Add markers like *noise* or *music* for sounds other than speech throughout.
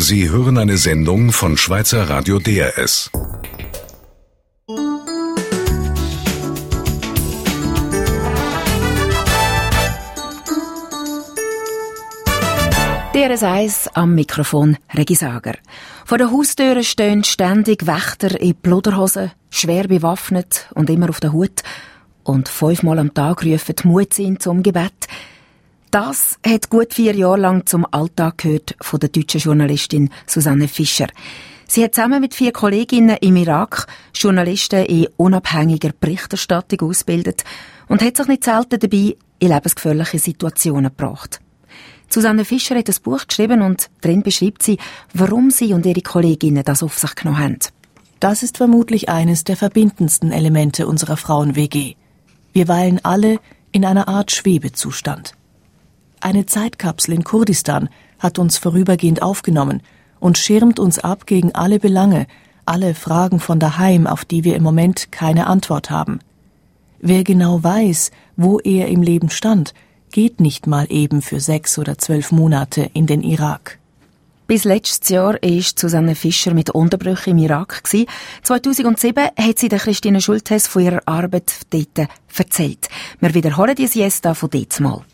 Sie hören eine Sendung von Schweizer Radio DRS. DRS 1 am Mikrofon Regi Sager. Vor der Haustüre stehen ständig Wächter in Pluderhosen, schwer bewaffnet und immer auf der Hut und fünfmal am Tag rufen Mut sind zum Gebet. Das hat gut vier Jahre lang zum Alltag gehört von der deutschen Journalistin Susanne Fischer. Sie hat zusammen mit vier Kolleginnen im Irak Journalisten in unabhängiger Berichterstattung ausgebildet und hat sich nicht selten dabei in lebensgefährliche Situationen gebracht. Susanne Fischer hat ein Buch geschrieben und drin beschreibt sie, warum sie und ihre Kolleginnen das auf sich genommen haben. Das ist vermutlich eines der verbindendsten Elemente unserer Frauen-WG. Wir weilen alle in einer Art Schwebezustand. Eine Zeitkapsel in Kurdistan hat uns vorübergehend aufgenommen und schirmt uns ab gegen alle Belange, alle Fragen von daheim, auf die wir im Moment keine Antwort haben. Wer genau weiß, wo er im Leben stand, geht nicht mal eben für sechs oder zwölf Monate in den Irak. Bis letztes Jahr ist Susanne Fischer mit Unterbrüchen im Irak. 2007 hat sie der Christine Schultes von ihrer Arbeit dort erzählt. Wir wiederholen die Siesta von dort mal.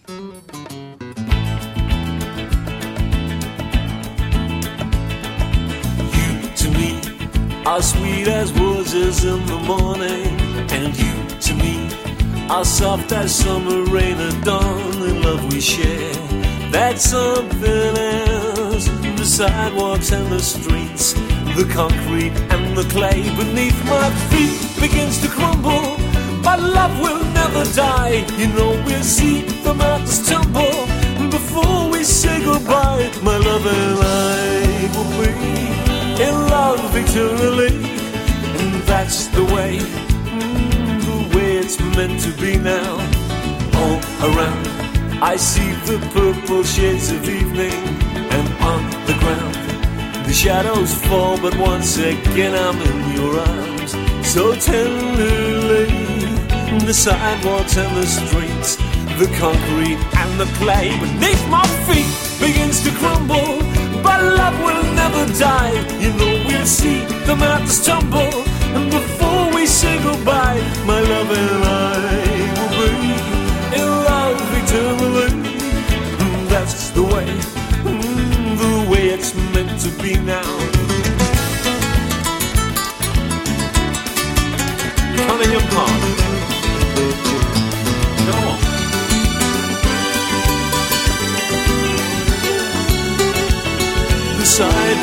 Are sweet as roses in the morning, and you to me are soft as summer rain at dawn. The love we share, that's something else. The sidewalks and the streets, the concrete and the clay beneath my feet begins to crumble. But love will never die. You know we'll see the mountains tumble before we say goodbye. My love and I will be in love eternally. And that's the way, the way it's meant to be now. All around, I see the purple shades of evening, and on the ground, the shadows fall. But once again, I'm in your arms, so tenderly. The sidewalks and the streets, the concrete and the clay beneath my feet begins to crumble but love will never die. You know we'll see the mountains tumble, and before we say goodbye, my love and I will be in love eternally. That's the way, mm, the way it's meant to be now. Come in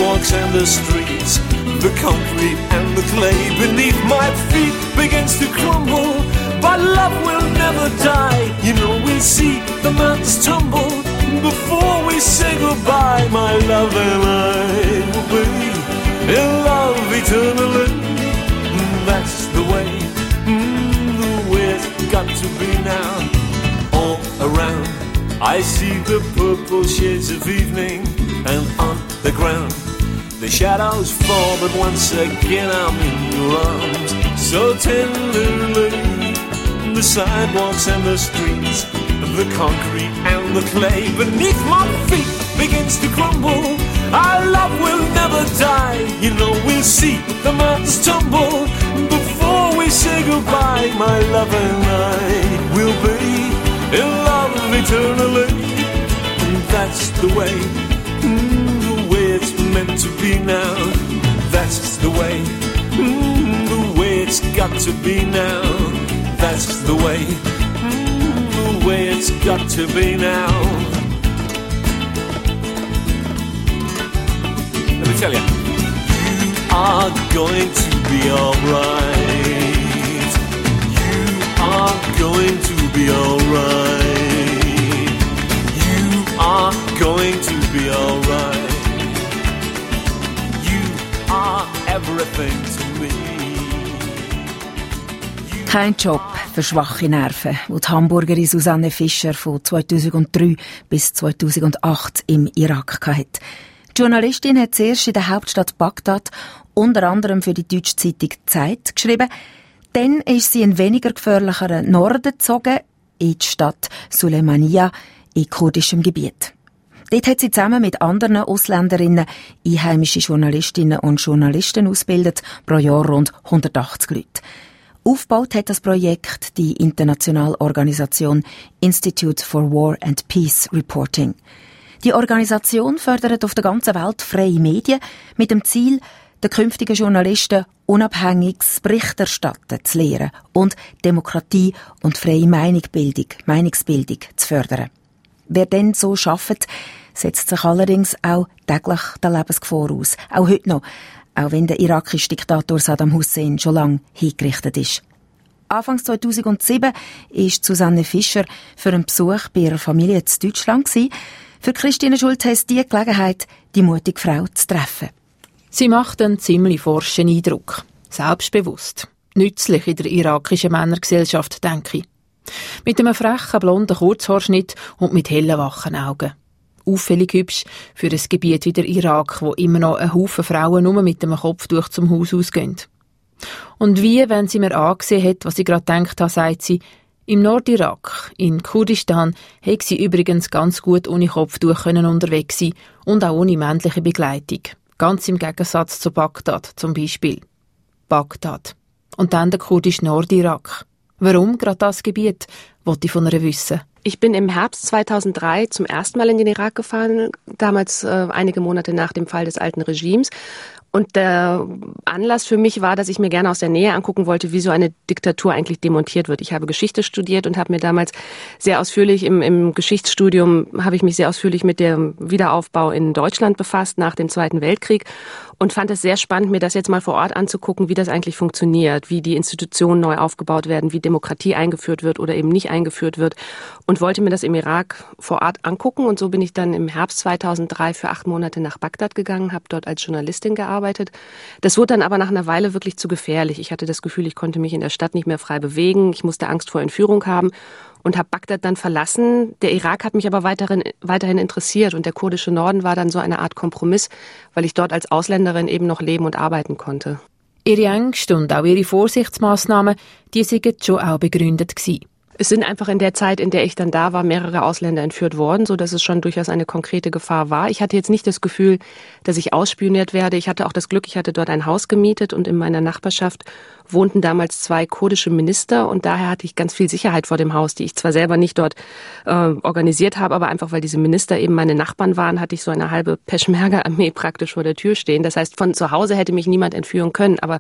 sidewalks and the streets, the concrete and the clay beneath my feet begins to crumble. But love will never die. You know we'll see the mountains tumble before we say goodbye. My love and I will be in love eternally. Mm, That's the way, mm, the way it's got to be now. All around, I see the purple shades of evening, and on the ground. The shadows fall, but once again I'm in your arms, so tenderly. The sidewalks and the streets, the concrete and the clay beneath my feet begins to crumble. Our love will never die. You know we'll see the mountains tumble before we say goodbye. My love and I will be in love eternally. And that's the way. Meant to be now. That's the way, mm, the way it's got to be now. That's the way, mm, the way it's got to be now. Let me tell you, you are going to be alright. You are going to be alright. You are going to be alright. Kein Job für schwache Nerven, wo die Hamburgerin Susanne Fischer von 2003 bis 2008 im Irak hatte. Die Journalistin hat zuerst in der Hauptstadt Bagdad unter anderem für die deutsche Zeitung Zeit geschrieben. Dann ist sie in weniger gefährlicheren Norden gezogen, in die Stadt Suleimania in kurdischem Gebiet. Dort hat sie zusammen mit anderen Ausländerinnen einheimische Journalistinnen und Journalisten ausgebildet, pro Jahr rund 180 Leute. Aufgebaut hat das Projekt die internationale Organisation Institute for War and Peace Reporting. Die Organisation fördert auf der ganzen Welt freie Medien mit dem Ziel, den künftigen Journalisten unabhängiges Berichterstatten zu lehren und Demokratie und freie Meinungsbildung, Meinungsbildung zu fördern. Wer denn so schafft, setzt sich allerdings auch täglich der Lebensgefahr aus. Auch heute noch auch wenn der irakische Diktator Saddam Hussein schon lange hingerichtet ist. Anfangs 2007 war Susanne Fischer für einen Besuch bei ihrer Familie in Deutschland. Für Christine Schulthess die Gelegenheit, die mutige Frau zu treffen. Sie macht einen ziemlich forschen Eindruck. Selbstbewusst. Nützlich in der irakischen Männergesellschaft, denke ich. Mit einem frechen, blonden Kurzhaarschnitt und mit hellen, wachen Augen auffällig hübsch für ein Gebiet wie der Irak, wo immer noch ein Haufen Frauen nur mit dem Kopftuch zum Haus ausgehen. Und wie, wenn sie mir angesehen hat, was ich gerade gedacht habe, sagt sie, im Nordirak, in Kurdistan, hätte sie übrigens ganz gut ohne Kopftuch können unterwegs sein und auch ohne männliche Begleitung. Ganz im Gegensatz zu Bagdad zum Beispiel. Bagdad. Und dann der kurdische Nordirak. Warum gerade das Gebiet, wollte ich von ihr wissen. Ich bin im Herbst 2003 zum ersten Mal in den Irak gefahren, damals äh, einige Monate nach dem Fall des alten Regimes. Und der Anlass für mich war, dass ich mir gerne aus der Nähe angucken wollte, wie so eine Diktatur eigentlich demontiert wird. Ich habe Geschichte studiert und habe mir damals sehr ausführlich im, im Geschichtsstudium habe ich mich sehr ausführlich mit dem Wiederaufbau in Deutschland befasst nach dem Zweiten Weltkrieg und fand es sehr spannend, mir das jetzt mal vor Ort anzugucken, wie das eigentlich funktioniert, wie die Institutionen neu aufgebaut werden, wie Demokratie eingeführt wird oder eben nicht eingeführt wird und wollte mir das im Irak vor Ort angucken und so bin ich dann im Herbst 2003 für acht Monate nach Bagdad gegangen, habe dort als Journalistin gearbeitet. Das wurde dann aber nach einer Weile wirklich zu gefährlich. Ich hatte das Gefühl, ich konnte mich in der Stadt nicht mehr frei bewegen, ich musste Angst vor Entführung haben und habe Bagdad dann verlassen. Der Irak hat mich aber weiterhin, weiterhin interessiert und der kurdische Norden war dann so eine Art Kompromiss, weil ich dort als Ausländerin eben noch leben und arbeiten konnte. Ihre Ängste und auch ihre Vorsichtsmaßnahmen, die sind schon auch begründet gewesen. Es sind einfach in der Zeit, in der ich dann da war, mehrere Ausländer entführt worden, so dass es schon durchaus eine konkrete Gefahr war. Ich hatte jetzt nicht das Gefühl, dass ich ausspioniert werde. Ich hatte auch das Glück, ich hatte dort ein Haus gemietet und in meiner Nachbarschaft wohnten damals zwei kurdische Minister und daher hatte ich ganz viel Sicherheit vor dem Haus, die ich zwar selber nicht dort äh, organisiert habe, aber einfach weil diese Minister eben meine Nachbarn waren, hatte ich so eine halbe Peschmerga-Armee praktisch vor der Tür stehen. Das heißt, von zu Hause hätte mich niemand entführen können, aber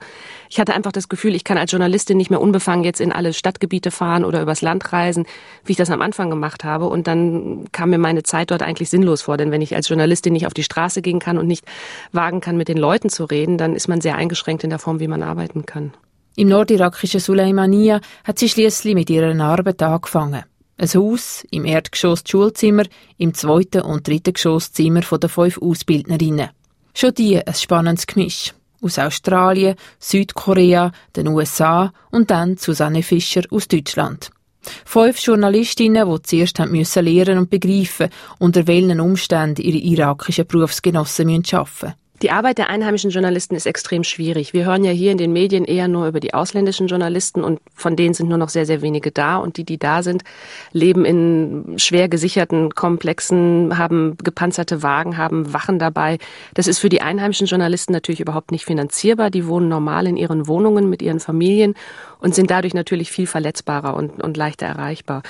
ich hatte einfach das Gefühl, ich kann als Journalistin nicht mehr unbefangen jetzt in alle Stadtgebiete fahren oder übers Land reisen, wie ich das am Anfang gemacht habe und dann kam mir meine Zeit dort eigentlich sinnlos vor, denn wenn ich als Journalistin nicht auf die Straße gehen kann und nicht wagen kann, mit den Leuten zu reden, dann ist man sehr eingeschränkt in der Form, wie man arbeiten kann. Im nordirakischen Suleimania hat sie schließlich mit ihrer Arbeit angefangen. Ein Haus, im Erdgeschoss das Schulzimmer, im zweiten und dritten Geschoss Zimmer den fünf Ausbildnerinnen. Schon die ein spannendes Gemisch. Aus Australien, Südkorea, den USA und dann Susanne Fischer aus Deutschland. Fünf Journalistinnen, die zuerst haben lernen und begreifen, unter welchen Umständen ihre irakischen Berufsgenossen arbeiten müssen. Die Arbeit der einheimischen Journalisten ist extrem schwierig. Wir hören ja hier in den Medien eher nur über die ausländischen Journalisten und von denen sind nur noch sehr, sehr wenige da. Und die, die da sind, leben in schwer gesicherten Komplexen, haben gepanzerte Wagen, haben Wachen dabei. Das ist für die einheimischen Journalisten natürlich überhaupt nicht finanzierbar. Die wohnen normal in ihren Wohnungen mit ihren Familien und sind dadurch natürlich viel verletzbarer und, und leichter erreichbar.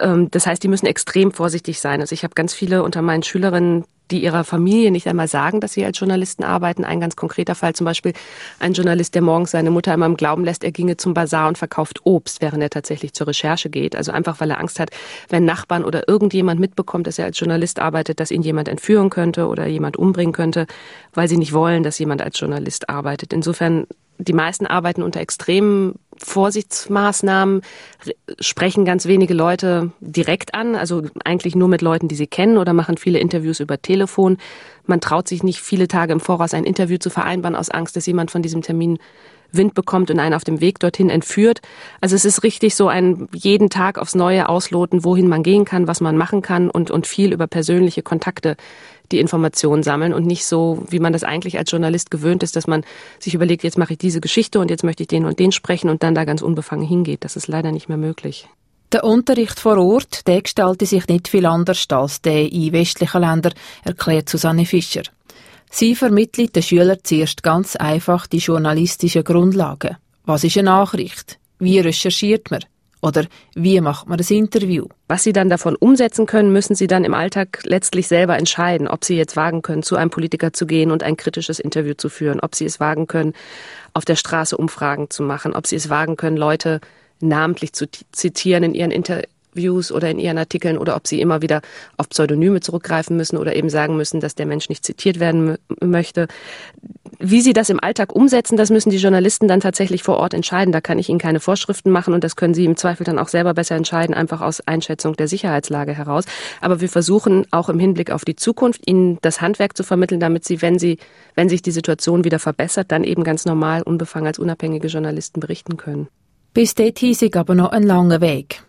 Ähm, das heißt, die müssen extrem vorsichtig sein. Also ich habe ganz viele unter meinen Schülerinnen, die ihrer Familie nicht einmal sagen, dass sie als Journalisten arbeiten. Ein ganz konkreter Fall zum Beispiel ein Journalist, der morgens seine Mutter einmal im Glauben lässt, er ginge zum Bazar und verkauft Obst, während er tatsächlich zur Recherche geht. Also einfach, weil er Angst hat, wenn Nachbarn oder irgendjemand mitbekommt, dass er als Journalist arbeitet, dass ihn jemand entführen könnte oder jemand umbringen könnte, weil sie nicht wollen, dass jemand als Journalist arbeitet. Insofern die meisten arbeiten unter extremen Vorsichtsmaßnahmen, sprechen ganz wenige Leute direkt an, also eigentlich nur mit Leuten, die sie kennen oder machen viele Interviews über Telefon. Man traut sich nicht viele Tage im Voraus ein Interview zu vereinbaren aus Angst, dass jemand von diesem Termin Wind bekommt und einen auf dem Weg dorthin entführt. Also es ist richtig so ein jeden Tag aufs Neue ausloten, wohin man gehen kann, was man machen kann und, und viel über persönliche Kontakte die Informationen sammeln und nicht so, wie man das eigentlich als Journalist gewöhnt ist, dass man sich überlegt, jetzt mache ich diese Geschichte und jetzt möchte ich den und den sprechen und dann da ganz unbefangen hingeht. Das ist leider nicht mehr möglich. Der Unterricht vor Ort, der gestaltet sich nicht viel anders als der in westlichen Ländern, erklärt Susanne Fischer. Sie vermittelt den Schülern zuerst ganz einfach die journalistischen Grundlagen. Was ist eine Nachricht? Wie recherchiert man? Oder wie macht man das Interview? Was Sie dann davon umsetzen können, müssen Sie dann im Alltag letztlich selber entscheiden, ob Sie jetzt wagen können, zu einem Politiker zu gehen und ein kritisches Interview zu führen, ob Sie es wagen können, auf der Straße Umfragen zu machen, ob Sie es wagen können, Leute namentlich zu zitieren in Ihren Interviews oder in Ihren Artikeln oder ob Sie immer wieder auf Pseudonyme zurückgreifen müssen oder eben sagen müssen, dass der Mensch nicht zitiert werden möchte. Wie Sie das im Alltag umsetzen, das müssen die Journalisten dann tatsächlich vor Ort entscheiden. Da kann ich Ihnen keine Vorschriften machen und das können Sie im Zweifel dann auch selber besser entscheiden, einfach aus Einschätzung der Sicherheitslage heraus. Aber wir versuchen auch im Hinblick auf die Zukunft, Ihnen das Handwerk zu vermitteln, damit Sie, wenn Sie, wenn sich die Situation wieder verbessert, dann eben ganz normal, unbefangen als unabhängige Journalisten berichten können. Bis dorthin ist aber noch ein langer Weg.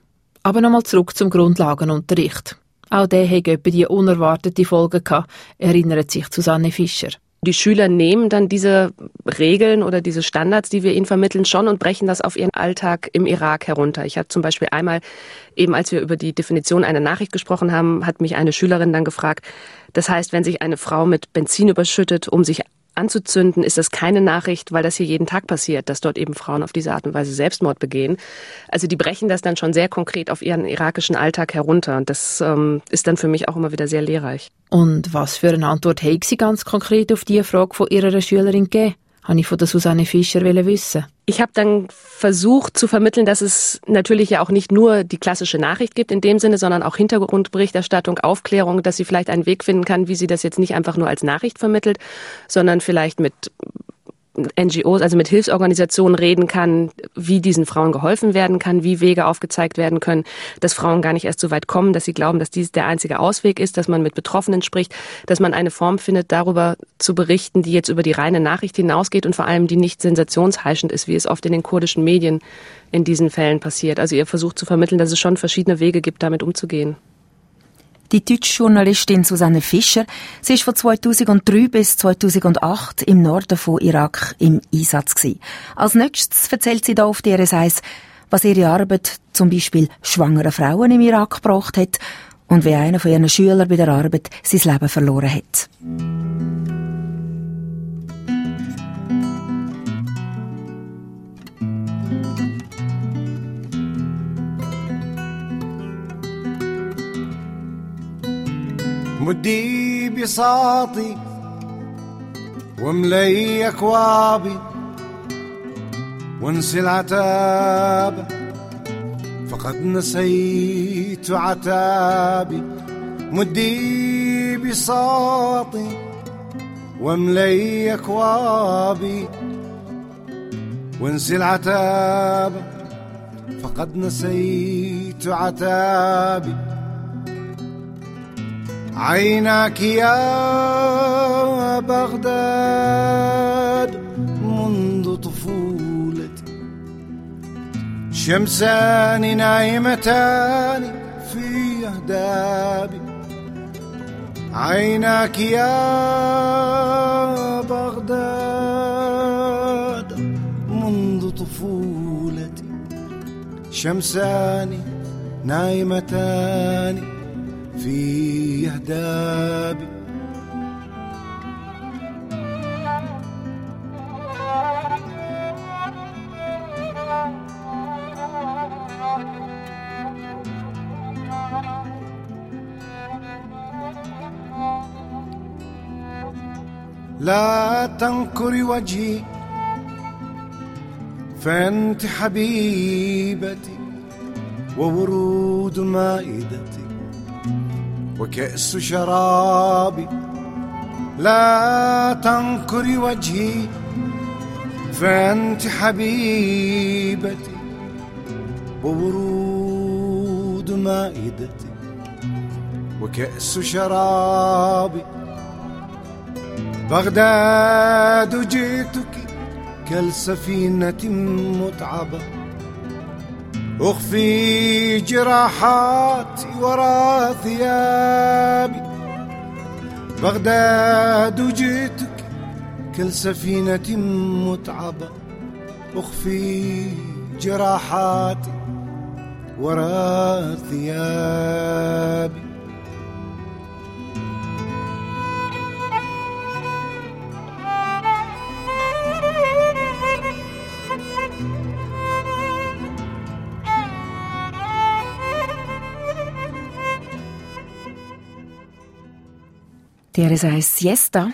Aber nochmal zurück zum Grundlagenunterricht. Auch der hat etwa die unerwartete Folge gehabt, erinnert sich Susanne Fischer. Die Schüler nehmen dann diese Regeln oder diese Standards, die wir ihnen vermitteln, schon und brechen das auf ihren Alltag im Irak herunter. Ich habe zum Beispiel einmal, eben als wir über die Definition einer Nachricht gesprochen haben, hat mich eine Schülerin dann gefragt, das heißt, wenn sich eine Frau mit Benzin überschüttet, um sich anzuzünden, ist das keine Nachricht, weil das hier jeden Tag passiert, dass dort eben Frauen auf diese Art und Weise Selbstmord begehen. Also die brechen das dann schon sehr konkret auf ihren irakischen Alltag herunter. Und das ähm, ist dann für mich auch immer wieder sehr lehrreich. Und was für eine Antwort haben Sie ganz konkret auf diese Frage von Ihrer Schülerin gegeben? Habe ich von der Susanne Fischer wissen. Ich habe dann versucht zu vermitteln, dass es natürlich ja auch nicht nur die klassische Nachricht gibt in dem Sinne, sondern auch Hintergrundberichterstattung, Aufklärung, dass sie vielleicht einen Weg finden kann, wie sie das jetzt nicht einfach nur als Nachricht vermittelt, sondern vielleicht mit NGOs, also mit Hilfsorganisationen reden kann, wie diesen Frauen geholfen werden kann, wie Wege aufgezeigt werden können, dass Frauen gar nicht erst so weit kommen, dass sie glauben, dass dies der einzige Ausweg ist, dass man mit Betroffenen spricht, dass man eine Form findet, darüber zu berichten, die jetzt über die reine Nachricht hinausgeht und vor allem die nicht sensationsheischend ist, wie es oft in den kurdischen Medien in diesen Fällen passiert. Also ihr versucht zu vermitteln, dass es schon verschiedene Wege gibt, damit umzugehen. Die deutsche Journalistin Susanne Fischer, sie ist von 2003 bis 2008 im Norden von Irak im Einsatz gewesen. Als nächstes erzählt sie da auf DRS1, was ihre Arbeit zum Beispiel schwangere Frauen im Irak gebracht hat und wie einer von ihren Schülern bei der Arbeit sein Leben verloren hat. مدي بساطي وملي أكوابي وانسي العتاب. فقد نسيت عتابي. مدي بساطي وملي أكوابي وانسي العتاب. فقد نسيت عتابي. عيناك يا بغداد منذ طفولتي. شمسان نايمتان في أهدابي. عيناك يا بغداد منذ طفولتي. شمسان نايمتان في أهدابي لا تنكري وجهي فأنت حبيبتي وورود مائدتي. وكأس شرابي. لا تنكري وجهي فأنت حبيبتي وورود مائدتي. وكأس شرابي. بغداد جئتك كالسفينة متعبة. أخفي جراحاتي وراء ثيابي. بغداد جئتك كالسفينة متعبة. أخفي جراحاتي وراء ثيابي. Heißt Siesta.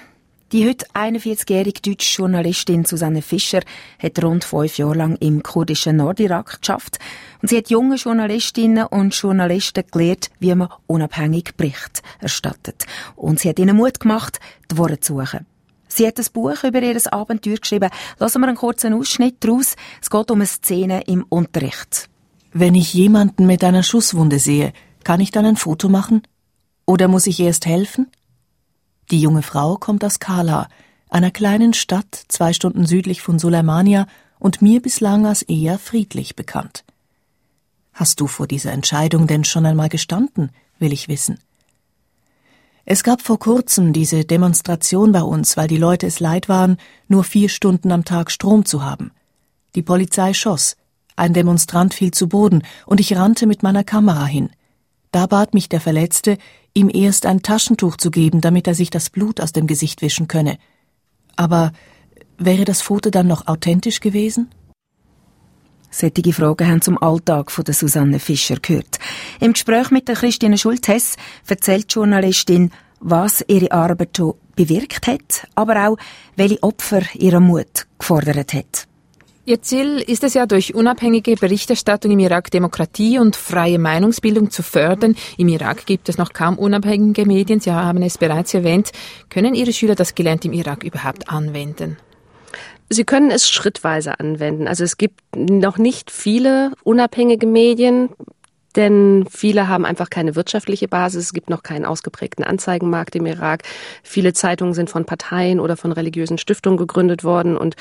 Die heute 41-jährige deutsche Journalistin Susanne Fischer hat rund fünf Jahre lang im kurdischen Nordirak geschafft und sie hat junge Journalistinnen und Journalisten gelehrt, wie man unabhängig Bericht erstattet. Und sie hat ihnen Mut gemacht, die Worte zu suchen. Sie hat ein Buch über ihr Abenteuer geschrieben. Lassen wir einen kurzen Ausschnitt daraus. Es geht um eine Szene im Unterricht. Wenn ich jemanden mit einer Schusswunde sehe, kann ich dann ein Foto machen? Oder muss ich erst helfen? Die junge Frau kommt aus Kala, einer kleinen Stadt zwei Stunden südlich von Suleimania und mir bislang als eher friedlich bekannt. Hast du vor dieser Entscheidung denn schon einmal gestanden, will ich wissen. Es gab vor kurzem diese Demonstration bei uns, weil die Leute es leid waren, nur vier Stunden am Tag Strom zu haben. Die Polizei schoss, ein Demonstrant fiel zu Boden und ich rannte mit meiner Kamera hin. Da bat mich der Verletzte, ihm erst ein Taschentuch zu geben, damit er sich das Blut aus dem Gesicht wischen könne. Aber wäre das Foto dann noch authentisch gewesen? Sättige Fragen haben zum Alltag von der Susanne Fischer gehört. Im Gespräch mit der Christine Schulthess erzählt die Journalistin, was ihre Arbeit bewirkt hat, aber auch, welche Opfer ihren Mut gefordert hat. Ihr Ziel ist es ja, durch unabhängige Berichterstattung im Irak Demokratie und freie Meinungsbildung zu fördern. Im Irak gibt es noch kaum unabhängige Medien. Sie haben es bereits erwähnt. Können Ihre Schüler das Gelernte im Irak überhaupt anwenden? Sie können es schrittweise anwenden. Also es gibt noch nicht viele unabhängige Medien denn viele haben einfach keine wirtschaftliche Basis. Es gibt noch keinen ausgeprägten Anzeigenmarkt im Irak. Viele Zeitungen sind von Parteien oder von religiösen Stiftungen gegründet worden und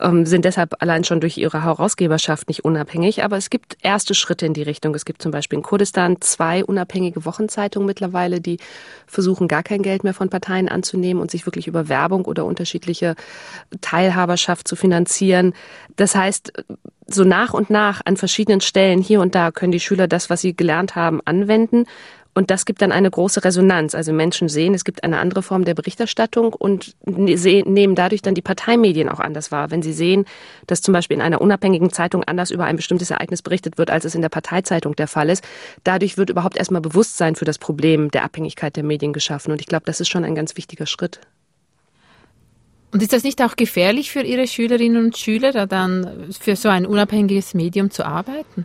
ähm, sind deshalb allein schon durch ihre Herausgeberschaft nicht unabhängig. Aber es gibt erste Schritte in die Richtung. Es gibt zum Beispiel in Kurdistan zwei unabhängige Wochenzeitungen mittlerweile, die versuchen, gar kein Geld mehr von Parteien anzunehmen und sich wirklich über Werbung oder unterschiedliche Teilhaberschaft zu finanzieren. Das heißt, so nach und nach an verschiedenen Stellen hier und da können die Schüler das, was sie gelernt haben, anwenden. Und das gibt dann eine große Resonanz. Also Menschen sehen, es gibt eine andere Form der Berichterstattung und ne, nehmen dadurch dann die Parteimedien auch anders wahr. Wenn sie sehen, dass zum Beispiel in einer unabhängigen Zeitung anders über ein bestimmtes Ereignis berichtet wird, als es in der Parteizeitung der Fall ist, dadurch wird überhaupt erstmal Bewusstsein für das Problem der Abhängigkeit der Medien geschaffen. Und ich glaube, das ist schon ein ganz wichtiger Schritt. Und ist das nicht auch gefährlich für Ihre Schülerinnen und Schüler, dann für so ein unabhängiges Medium zu arbeiten?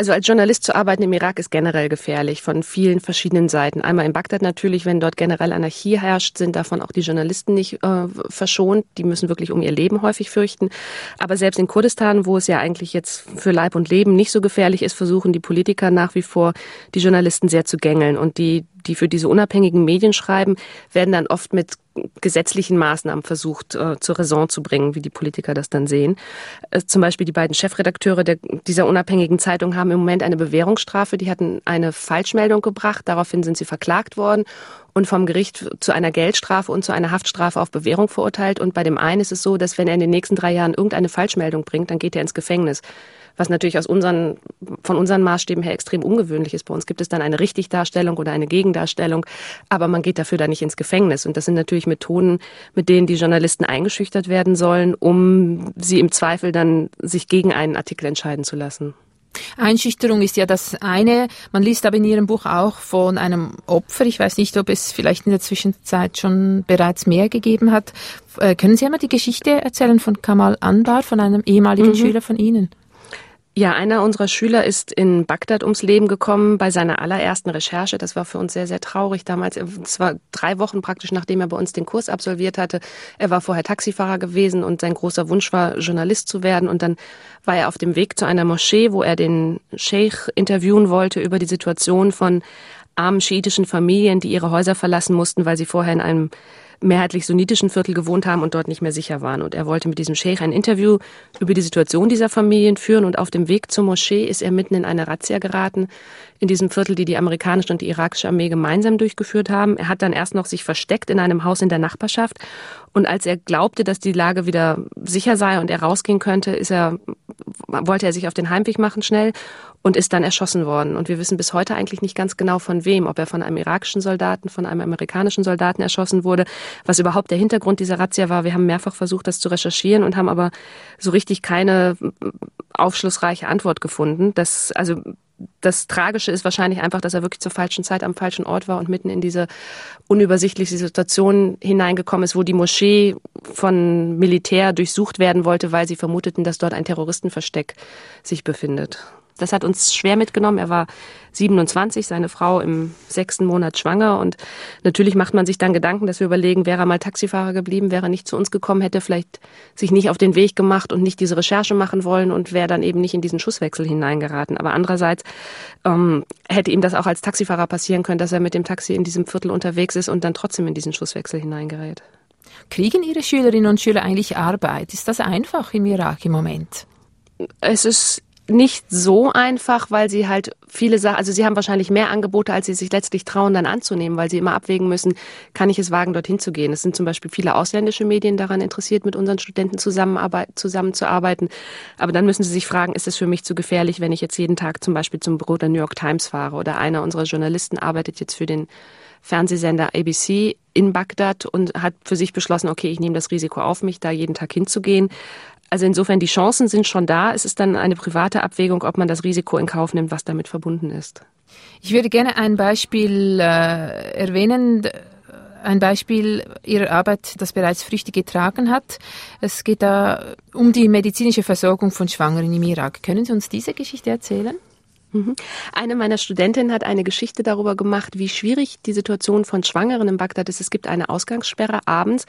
Also als Journalist zu arbeiten im Irak ist generell gefährlich von vielen verschiedenen Seiten. Einmal in Bagdad natürlich, wenn dort generell Anarchie herrscht, sind davon auch die Journalisten nicht äh, verschont. Die müssen wirklich um ihr Leben häufig fürchten. Aber selbst in Kurdistan, wo es ja eigentlich jetzt für Leib und Leben nicht so gefährlich ist, versuchen die Politiker nach wie vor, die Journalisten sehr zu gängeln. Und die, die für diese unabhängigen Medien schreiben, werden dann oft mit gesetzlichen Maßnahmen versucht äh, zur Raison zu bringen, wie die Politiker das dann sehen. Äh, zum Beispiel die beiden Chefredakteure der, dieser unabhängigen Zeitung haben im Moment eine Bewährungsstrafe. Die hatten eine Falschmeldung gebracht. Daraufhin sind sie verklagt worden und vom Gericht zu einer Geldstrafe und zu einer Haftstrafe auf Bewährung verurteilt. Und bei dem einen ist es so, dass wenn er in den nächsten drei Jahren irgendeine Falschmeldung bringt, dann geht er ins Gefängnis was natürlich aus unseren, von unseren Maßstäben her extrem ungewöhnlich ist. Bei uns gibt es dann eine Richtigdarstellung oder eine Gegendarstellung, aber man geht dafür dann nicht ins Gefängnis. Und das sind natürlich Methoden, mit denen die Journalisten eingeschüchtert werden sollen, um sie im Zweifel dann sich gegen einen Artikel entscheiden zu lassen. Einschüchterung ist ja das eine. Man liest aber in Ihrem Buch auch von einem Opfer. Ich weiß nicht, ob es vielleicht in der Zwischenzeit schon bereits mehr gegeben hat. Äh, können Sie einmal die Geschichte erzählen von Kamal Anbar, von einem ehemaligen mhm. Schüler von Ihnen? Ja, einer unserer Schüler ist in Bagdad ums Leben gekommen bei seiner allerersten Recherche. Das war für uns sehr, sehr traurig damals. Es war drei Wochen praktisch, nachdem er bei uns den Kurs absolviert hatte. Er war vorher Taxifahrer gewesen und sein großer Wunsch war, Journalist zu werden. Und dann war er auf dem Weg zu einer Moschee, wo er den Sheikh interviewen wollte über die Situation von armen schiitischen Familien, die ihre Häuser verlassen mussten, weil sie vorher in einem mehrheitlich sunnitischen Viertel gewohnt haben und dort nicht mehr sicher waren. Und er wollte mit diesem Sheikh ein Interview über die Situation dieser Familien führen. Und auf dem Weg zur Moschee ist er mitten in eine Razzia geraten, in diesem Viertel, die die amerikanische und die irakische Armee gemeinsam durchgeführt haben. Er hat dann erst noch sich versteckt in einem Haus in der Nachbarschaft. Und als er glaubte, dass die Lage wieder sicher sei und er rausgehen könnte, ist er, wollte er sich auf den Heimweg machen schnell und ist dann erschossen worden. Und wir wissen bis heute eigentlich nicht ganz genau von wem, ob er von einem irakischen Soldaten, von einem amerikanischen Soldaten erschossen wurde, was überhaupt der Hintergrund dieser Razzia war. Wir haben mehrfach versucht, das zu recherchieren und haben aber so richtig keine aufschlussreiche Antwort gefunden. Das, also das Tragische ist wahrscheinlich einfach, dass er wirklich zur falschen Zeit am falschen Ort war und mitten in diese unübersichtliche Situation hineingekommen ist, wo die Moschee von Militär durchsucht werden wollte, weil sie vermuteten, dass dort ein Terroristenversteck sich befindet. Das hat uns schwer mitgenommen. Er war 27, seine Frau im sechsten Monat schwanger. Und natürlich macht man sich dann Gedanken, dass wir überlegen, wäre er mal Taxifahrer geblieben, wäre er nicht zu uns gekommen, hätte vielleicht sich nicht auf den Weg gemacht und nicht diese Recherche machen wollen und wäre dann eben nicht in diesen Schusswechsel hineingeraten. Aber andererseits ähm, hätte ihm das auch als Taxifahrer passieren können, dass er mit dem Taxi in diesem Viertel unterwegs ist und dann trotzdem in diesen Schusswechsel hineingerät. Kriegen Ihre Schülerinnen und Schüler eigentlich Arbeit? Ist das einfach im Irak im Moment? Es ist nicht so einfach, weil sie halt viele Sachen, also sie haben wahrscheinlich mehr Angebote, als sie sich letztlich trauen, dann anzunehmen, weil sie immer abwägen müssen, kann ich es wagen, dorthin zu gehen. Es sind zum Beispiel viele ausländische Medien daran interessiert, mit unseren Studenten zusammenzuarbeiten. Aber dann müssen sie sich fragen, ist es für mich zu gefährlich, wenn ich jetzt jeden Tag zum Beispiel zum Büro der New York Times fahre oder einer unserer Journalisten arbeitet jetzt für den Fernsehsender ABC in Bagdad und hat für sich beschlossen, okay, ich nehme das Risiko auf mich, da jeden Tag hinzugehen. Also insofern, die Chancen sind schon da. Es ist dann eine private Abwägung, ob man das Risiko in Kauf nimmt, was damit verbunden ist. Ich würde gerne ein Beispiel äh, erwähnen ein Beispiel Ihrer Arbeit, das bereits Früchte getragen hat. Es geht da um die medizinische Versorgung von Schwangeren im Irak. Können Sie uns diese Geschichte erzählen? Mhm. Eine meiner Studentinnen hat eine Geschichte darüber gemacht, wie schwierig die Situation von Schwangeren in Bagdad ist. Es gibt eine Ausgangssperre abends,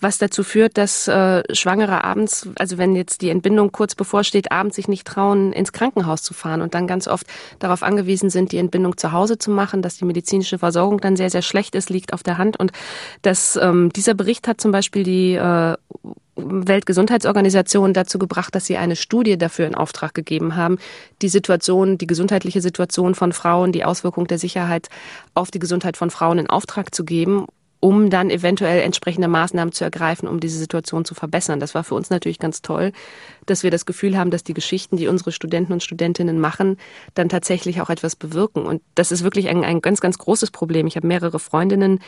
was dazu führt, dass äh, Schwangere abends, also wenn jetzt die Entbindung kurz bevorsteht, abends sich nicht trauen, ins Krankenhaus zu fahren und dann ganz oft darauf angewiesen sind, die Entbindung zu Hause zu machen, dass die medizinische Versorgung dann sehr, sehr schlecht ist, liegt auf der Hand. Und dass ähm, dieser Bericht hat zum Beispiel die äh, Weltgesundheitsorganisation dazu gebracht, dass sie eine Studie dafür in Auftrag gegeben haben, die Situation, die gesundheitliche Situation von Frauen, die Auswirkung der Sicherheit auf die Gesundheit von Frauen in Auftrag zu geben um dann eventuell entsprechende Maßnahmen zu ergreifen, um diese Situation zu verbessern. Das war für uns natürlich ganz toll, dass wir das Gefühl haben, dass die Geschichten, die unsere Studenten und Studentinnen machen, dann tatsächlich auch etwas bewirken. Und das ist wirklich ein, ein ganz, ganz großes Problem. Ich habe mehrere Freundinnen,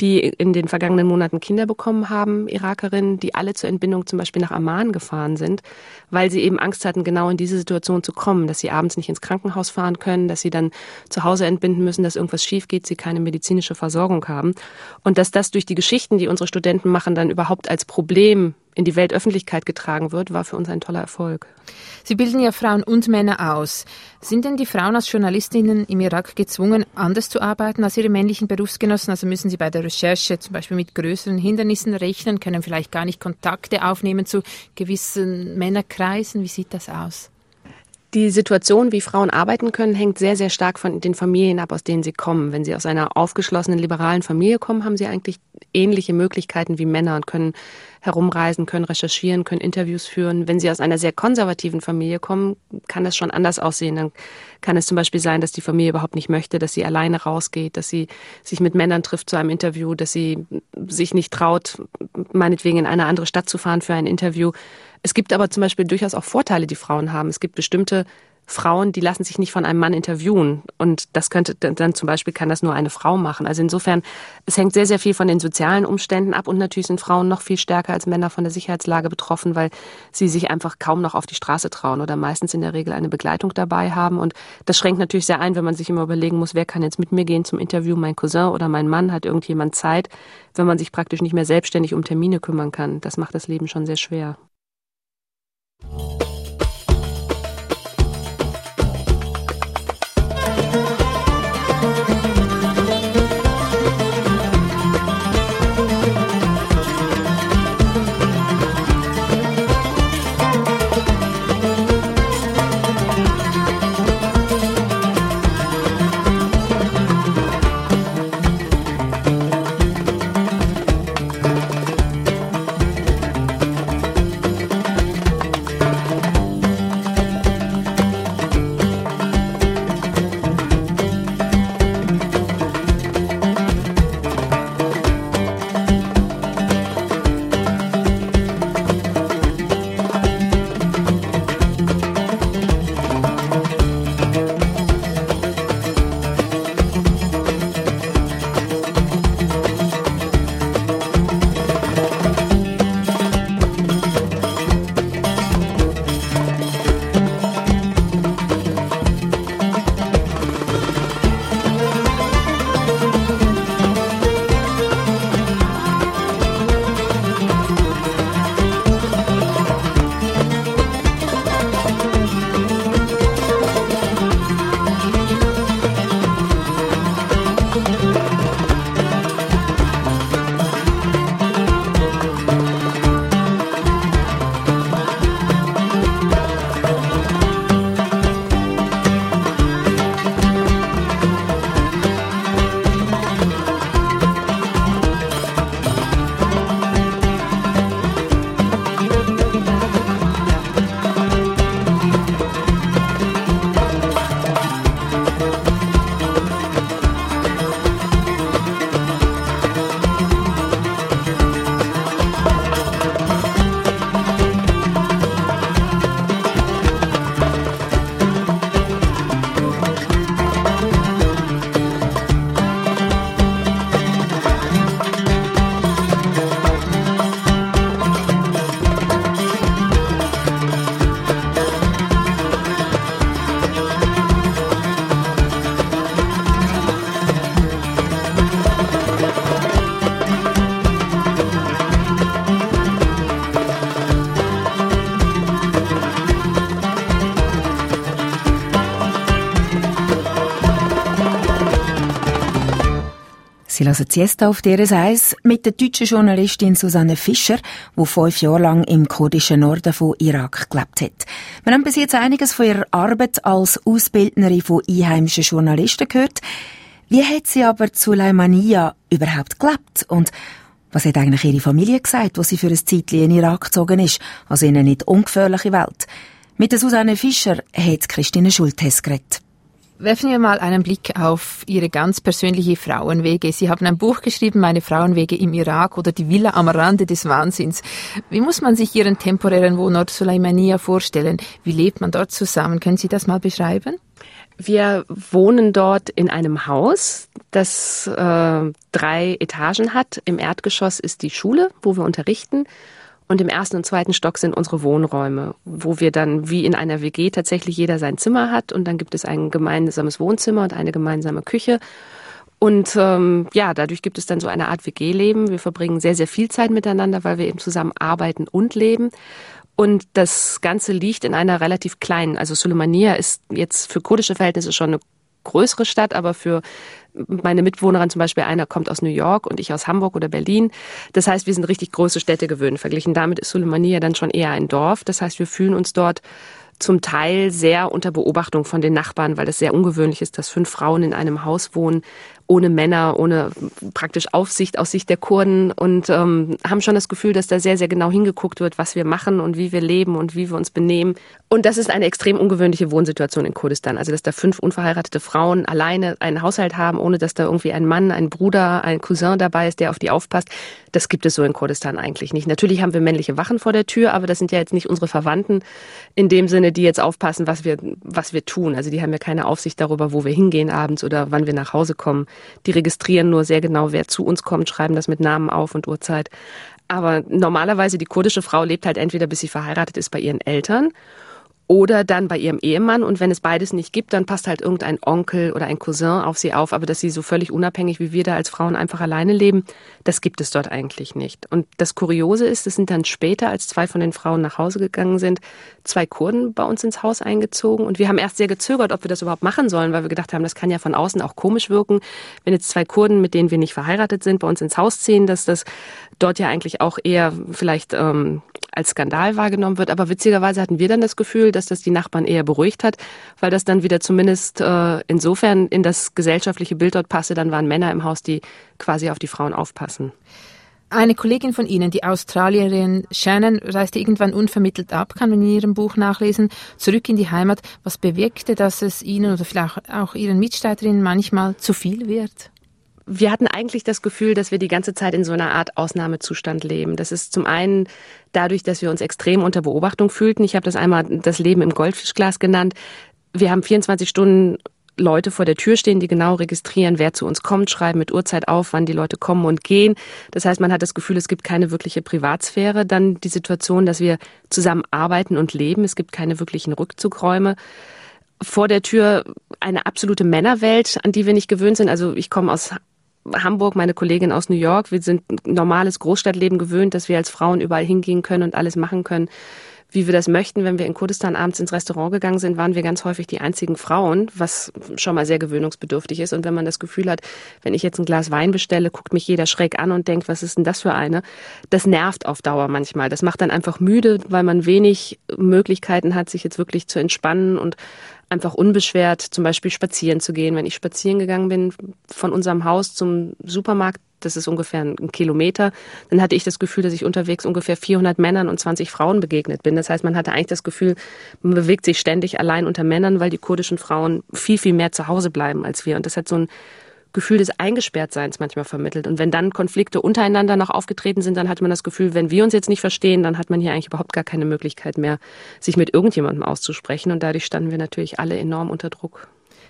die in den vergangenen Monaten Kinder bekommen haben, Irakerinnen, die alle zur Entbindung zum Beispiel nach Amman gefahren sind, weil sie eben Angst hatten, genau in diese Situation zu kommen, dass sie abends nicht ins Krankenhaus fahren können, dass sie dann zu Hause entbinden müssen, dass irgendwas schief geht, sie keine medizinische Versorgung haben. Und dass das durch die Geschichten, die unsere Studenten machen, dann überhaupt als Problem in die Weltöffentlichkeit getragen wird, war für uns ein toller Erfolg. Sie bilden ja Frauen und Männer aus. Sind denn die Frauen als Journalistinnen im Irak gezwungen, anders zu arbeiten als ihre männlichen Berufsgenossen? Also müssen sie bei der Recherche zum Beispiel mit größeren Hindernissen rechnen, können vielleicht gar nicht Kontakte aufnehmen zu gewissen Männerkreisen? Wie sieht das aus? Die Situation, wie Frauen arbeiten können, hängt sehr, sehr stark von den Familien ab, aus denen sie kommen. Wenn sie aus einer aufgeschlossenen, liberalen Familie kommen, haben sie eigentlich ähnliche Möglichkeiten wie Männer und können herumreisen, können recherchieren, können Interviews führen. Wenn sie aus einer sehr konservativen Familie kommen, kann das schon anders aussehen. Dann kann es zum Beispiel sein, dass die Familie überhaupt nicht möchte, dass sie alleine rausgeht, dass sie sich mit Männern trifft zu einem Interview, dass sie sich nicht traut, meinetwegen in eine andere Stadt zu fahren für ein Interview. Es gibt aber zum Beispiel durchaus auch Vorteile, die Frauen haben. Es gibt bestimmte Frauen, die lassen sich nicht von einem Mann interviewen. Und das könnte dann zum Beispiel kann das nur eine Frau machen. Also insofern, es hängt sehr, sehr viel von den sozialen Umständen ab. Und natürlich sind Frauen noch viel stärker als Männer von der Sicherheitslage betroffen, weil sie sich einfach kaum noch auf die Straße trauen oder meistens in der Regel eine Begleitung dabei haben. Und das schränkt natürlich sehr ein, wenn man sich immer überlegen muss, wer kann jetzt mit mir gehen zum Interview, mein Cousin oder mein Mann, hat irgendjemand Zeit, wenn man sich praktisch nicht mehr selbstständig um Termine kümmern kann. Das macht das Leben schon sehr schwer. Lassen Siesta auf DRS 1 mit der deutschen Journalistin Susanne Fischer, die fünf Jahre lang im kurdischen Norden von Irak gelebt hat. Wir haben bis jetzt einiges von ihrer Arbeit als Ausbildnerin von einheimischen Journalisten gehört. Wie hat sie aber zu Leimania überhaupt gelebt? Und was hat eigentlich ihre Familie gesagt, wo sie für ein Zeitchen in Irak gezogen ist? Also in eine nicht ungefährliche Welt. Mit der Susanne Fischer hat Christine Schultes geredet. Werfen wir mal einen Blick auf Ihre ganz persönliche Frauenwege. Sie haben ein Buch geschrieben, Meine Frauenwege im Irak oder die Villa am Rande des Wahnsinns. Wie muss man sich Ihren temporären Wohnort Suleimania vorstellen? Wie lebt man dort zusammen? Können Sie das mal beschreiben? Wir wohnen dort in einem Haus, das äh, drei Etagen hat. Im Erdgeschoss ist die Schule, wo wir unterrichten. Und im ersten und zweiten Stock sind unsere Wohnräume, wo wir dann wie in einer WG tatsächlich jeder sein Zimmer hat und dann gibt es ein gemeinsames Wohnzimmer und eine gemeinsame Küche. Und ähm, ja, dadurch gibt es dann so eine Art WG-Leben. Wir verbringen sehr, sehr viel Zeit miteinander, weil wir eben zusammen arbeiten und leben. Und das Ganze liegt in einer relativ kleinen, also Sulemania ist jetzt für kurdische Verhältnisse schon eine größere Stadt, aber für meine Mitbewohnerin zum Beispiel, einer kommt aus New York und ich aus Hamburg oder Berlin. Das heißt, wir sind richtig große Städte gewöhnt. Verglichen damit ist Suleimania dann schon eher ein Dorf. Das heißt, wir fühlen uns dort zum Teil sehr unter Beobachtung von den Nachbarn, weil es sehr ungewöhnlich ist, dass fünf Frauen in einem Haus wohnen, ohne Männer, ohne praktisch Aufsicht aus Sicht der Kurden und ähm, haben schon das Gefühl, dass da sehr, sehr genau hingeguckt wird, was wir machen und wie wir leben und wie wir uns benehmen. Und das ist eine extrem ungewöhnliche Wohnsituation in Kurdistan. Also, dass da fünf unverheiratete Frauen alleine einen Haushalt haben, ohne dass da irgendwie ein Mann, ein Bruder, ein Cousin dabei ist, der auf die aufpasst. Das gibt es so in Kurdistan eigentlich nicht. Natürlich haben wir männliche Wachen vor der Tür, aber das sind ja jetzt nicht unsere Verwandten in dem Sinne, die jetzt aufpassen, was wir, was wir tun. Also, die haben ja keine Aufsicht darüber, wo wir hingehen abends oder wann wir nach Hause kommen. Die registrieren nur sehr genau, wer zu uns kommt, schreiben das mit Namen auf und Uhrzeit. Aber normalerweise die kurdische Frau lebt halt entweder bis sie verheiratet ist bei ihren Eltern oder dann bei ihrem Ehemann. Und wenn es beides nicht gibt, dann passt halt irgendein Onkel oder ein Cousin auf sie auf. Aber dass sie so völlig unabhängig wie wir da als Frauen einfach alleine leben, das gibt es dort eigentlich nicht. Und das Kuriose ist, es sind dann später, als zwei von den Frauen nach Hause gegangen sind, zwei Kurden bei uns ins Haus eingezogen. Und wir haben erst sehr gezögert, ob wir das überhaupt machen sollen, weil wir gedacht haben, das kann ja von außen auch komisch wirken, wenn jetzt zwei Kurden, mit denen wir nicht verheiratet sind, bei uns ins Haus ziehen, dass das dort ja eigentlich auch eher vielleicht ähm, als Skandal wahrgenommen wird. Aber witzigerweise hatten wir dann das Gefühl, dass das die Nachbarn eher beruhigt hat, weil das dann wieder zumindest äh, insofern in das gesellschaftliche Bild dort passe. Dann waren Männer im Haus, die quasi auf die Frauen aufpassen. Eine Kollegin von Ihnen, die Australierin Shannon, reiste irgendwann unvermittelt ab, kann man in Ihrem Buch nachlesen, zurück in die Heimat. Was bewirkte, dass es Ihnen oder vielleicht auch Ihren Mitstreiterinnen manchmal zu viel wird? Wir hatten eigentlich das Gefühl, dass wir die ganze Zeit in so einer Art Ausnahmezustand leben. Das ist zum einen dadurch, dass wir uns extrem unter Beobachtung fühlten. Ich habe das einmal das Leben im Goldfischglas genannt. Wir haben 24 Stunden Leute vor der Tür stehen, die genau registrieren, wer zu uns kommt, schreiben mit Uhrzeit auf, wann die Leute kommen und gehen. Das heißt, man hat das Gefühl, es gibt keine wirkliche Privatsphäre. Dann die Situation, dass wir zusammen arbeiten und leben. Es gibt keine wirklichen Rückzugräume vor der Tür eine absolute Männerwelt, an die wir nicht gewöhnt sind. Also ich komme aus Hamburg, meine Kollegin aus New York. Wir sind normales Großstadtleben gewöhnt, dass wir als Frauen überall hingehen können und alles machen können, wie wir das möchten. Wenn wir in Kurdistan abends ins Restaurant gegangen sind, waren wir ganz häufig die einzigen Frauen, was schon mal sehr gewöhnungsbedürftig ist. Und wenn man das Gefühl hat, wenn ich jetzt ein Glas Wein bestelle, guckt mich jeder schräg an und denkt, was ist denn das für eine? Das nervt auf Dauer manchmal. Das macht dann einfach müde, weil man wenig Möglichkeiten hat, sich jetzt wirklich zu entspannen und einfach unbeschwert zum Beispiel spazieren zu gehen. Wenn ich spazieren gegangen bin von unserem Haus zum Supermarkt, das ist ungefähr ein Kilometer, dann hatte ich das Gefühl, dass ich unterwegs ungefähr 400 Männern und 20 Frauen begegnet bin. Das heißt, man hatte eigentlich das Gefühl, man bewegt sich ständig allein unter Männern, weil die kurdischen Frauen viel, viel mehr zu Hause bleiben als wir. Und das hat so ein Gefühl des Eingesperrtseins manchmal vermittelt. Und wenn dann Konflikte untereinander noch aufgetreten sind, dann hat man das Gefühl, wenn wir uns jetzt nicht verstehen, dann hat man hier eigentlich überhaupt gar keine Möglichkeit mehr, sich mit irgendjemandem auszusprechen. Und dadurch standen wir natürlich alle enorm unter Druck.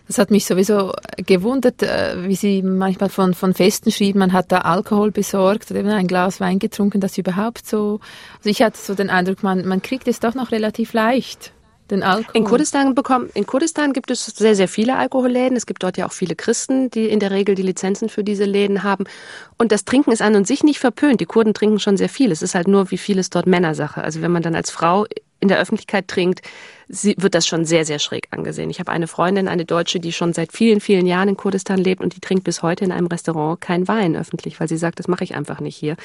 Das hat mich sowieso gewundert, äh, wie Sie manchmal von, von Festen schrieben, man hat da Alkohol besorgt oder eben ein Glas Wein getrunken, das überhaupt so, also ich hatte so den Eindruck, man, man kriegt es doch noch relativ leicht? In Kurdistan, bekommen, in Kurdistan gibt es sehr, sehr viele Alkoholläden. Es gibt dort ja auch viele Christen, die in der Regel die Lizenzen für diese Läden haben. Und das Trinken ist an und sich nicht verpönt. Die Kurden trinken schon sehr viel. Es ist halt nur, wie viel ist dort Männersache. Also wenn man dann als Frau in der Öffentlichkeit trinkt, sie, wird das schon sehr, sehr schräg angesehen. Ich habe eine Freundin, eine Deutsche, die schon seit vielen, vielen Jahren in Kurdistan lebt und die trinkt bis heute in einem Restaurant kein Wein öffentlich, weil sie sagt, das mache ich einfach nicht hier.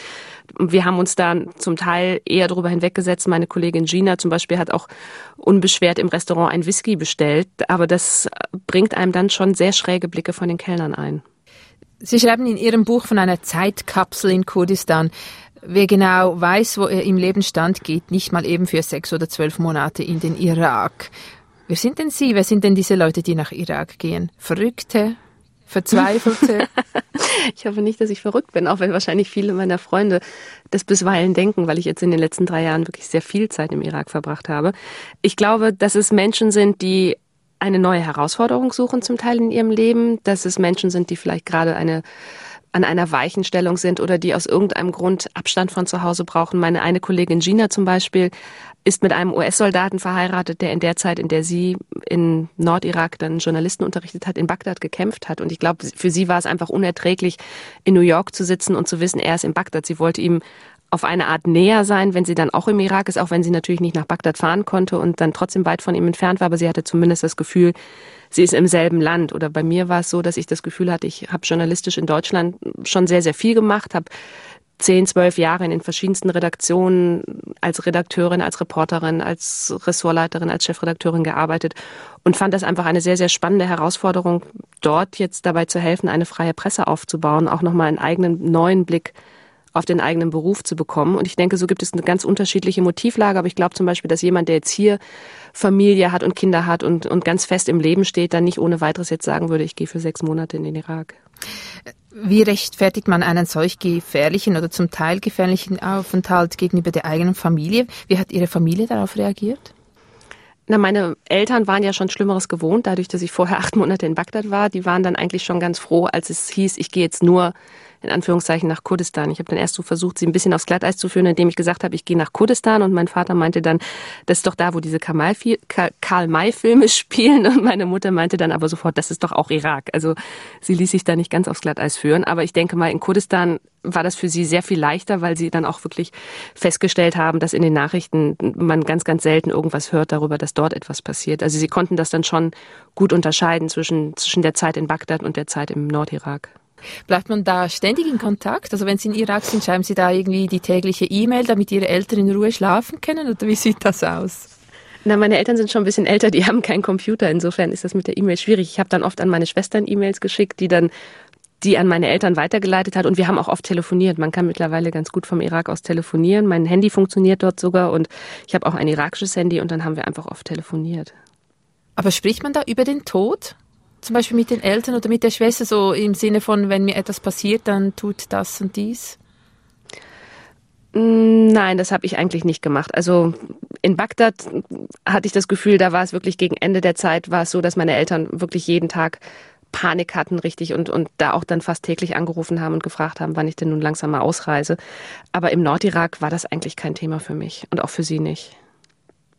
Wir haben uns da zum Teil eher darüber hinweggesetzt. Meine Kollegin Gina zum Beispiel hat auch unbeschwert im Restaurant ein Whisky bestellt, aber das bringt einem dann schon sehr schräge Blicke von den Kellnern ein. Sie schreiben in Ihrem Buch von einer Zeitkapsel in Kurdistan. Wer genau weiß, wo er im Leben stand, geht nicht mal eben für sechs oder zwölf Monate in den Irak. Wer sind denn Sie? Wer sind denn diese Leute, die nach Irak gehen? Verrückte? Verzweifelte? *laughs* ich hoffe nicht, dass ich verrückt bin, auch wenn wahrscheinlich viele meiner Freunde das bisweilen denken, weil ich jetzt in den letzten drei Jahren wirklich sehr viel Zeit im Irak verbracht habe. Ich glaube, dass es Menschen sind, die eine neue Herausforderung suchen, zum Teil in ihrem Leben, dass es Menschen sind, die vielleicht gerade eine an einer Weichenstellung sind oder die aus irgendeinem Grund Abstand von zu Hause brauchen. Meine eine Kollegin Gina zum Beispiel ist mit einem US-Soldaten verheiratet, der in der Zeit, in der sie in Nordirak dann Journalisten unterrichtet hat, in Bagdad gekämpft hat. Und ich glaube, für sie war es einfach unerträglich, in New York zu sitzen und zu wissen, er ist in Bagdad. Sie wollte ihm auf eine Art näher sein, wenn sie dann auch im Irak ist, auch wenn sie natürlich nicht nach Bagdad fahren konnte und dann trotzdem weit von ihm entfernt war, aber sie hatte zumindest das Gefühl, sie ist im selben Land. Oder bei mir war es so, dass ich das Gefühl hatte, ich habe journalistisch in Deutschland schon sehr, sehr viel gemacht, habe zehn, zwölf Jahre in den verschiedensten Redaktionen als Redakteurin, als Reporterin, als Ressortleiterin, als Chefredakteurin gearbeitet und fand das einfach eine sehr, sehr spannende Herausforderung, dort jetzt dabei zu helfen, eine freie Presse aufzubauen, auch nochmal einen eigenen neuen Blick auf den eigenen Beruf zu bekommen. Und ich denke, so gibt es eine ganz unterschiedliche Motivlage. Aber ich glaube zum Beispiel, dass jemand, der jetzt hier Familie hat und Kinder hat und, und ganz fest im Leben steht, dann nicht ohne weiteres jetzt sagen würde, ich gehe für sechs Monate in den Irak. Wie rechtfertigt man einen solch gefährlichen oder zum Teil gefährlichen Aufenthalt gegenüber der eigenen Familie? Wie hat Ihre Familie darauf reagiert? Na, meine Eltern waren ja schon Schlimmeres gewohnt, dadurch, dass ich vorher *laughs* acht Monate in Bagdad war. Die waren dann eigentlich schon ganz froh, als es hieß, ich gehe jetzt nur in Anführungszeichen nach Kurdistan. Ich habe dann erst so versucht, sie ein bisschen aufs Glatteis zu führen, indem ich gesagt habe, ich gehe nach Kurdistan und mein Vater meinte dann, das ist doch da, wo diese Karl-May-Filme spielen und meine Mutter meinte dann aber sofort, das ist doch auch Irak. Also sie ließ sich da nicht ganz aufs Glatteis führen, aber ich denke mal, in Kurdistan war das für sie sehr viel leichter, weil sie dann auch wirklich festgestellt haben, dass in den Nachrichten man ganz, ganz selten irgendwas hört darüber, dass dort etwas passiert. Also sie konnten das dann schon gut unterscheiden zwischen, zwischen der Zeit in Bagdad und der Zeit im Nordirak. Bleibt man da ständig in Kontakt? Also wenn Sie in Irak sind, schreiben Sie da irgendwie die tägliche E-Mail, damit Ihre Eltern in Ruhe schlafen können? Oder wie sieht das aus? Na, meine Eltern sind schon ein bisschen älter, die haben keinen Computer. Insofern ist das mit der E-Mail schwierig. Ich habe dann oft an meine Schwestern E-Mails geschickt, die dann die an meine Eltern weitergeleitet hat und wir haben auch oft telefoniert. Man kann mittlerweile ganz gut vom Irak aus telefonieren. Mein Handy funktioniert dort sogar und ich habe auch ein irakisches Handy und dann haben wir einfach oft telefoniert. Aber spricht man da über den Tod? Zum Beispiel mit den Eltern oder mit der Schwester, so im Sinne von, wenn mir etwas passiert, dann tut das und dies? Mm, nein, das habe ich eigentlich nicht gemacht. Also in Bagdad hatte ich das Gefühl, da war es wirklich gegen Ende der Zeit, war es so, dass meine Eltern wirklich jeden Tag Panik hatten, richtig, und, und da auch dann fast täglich angerufen haben und gefragt haben, wann ich denn nun langsam mal ausreise. Aber im Nordirak war das eigentlich kein Thema für mich und auch für sie nicht.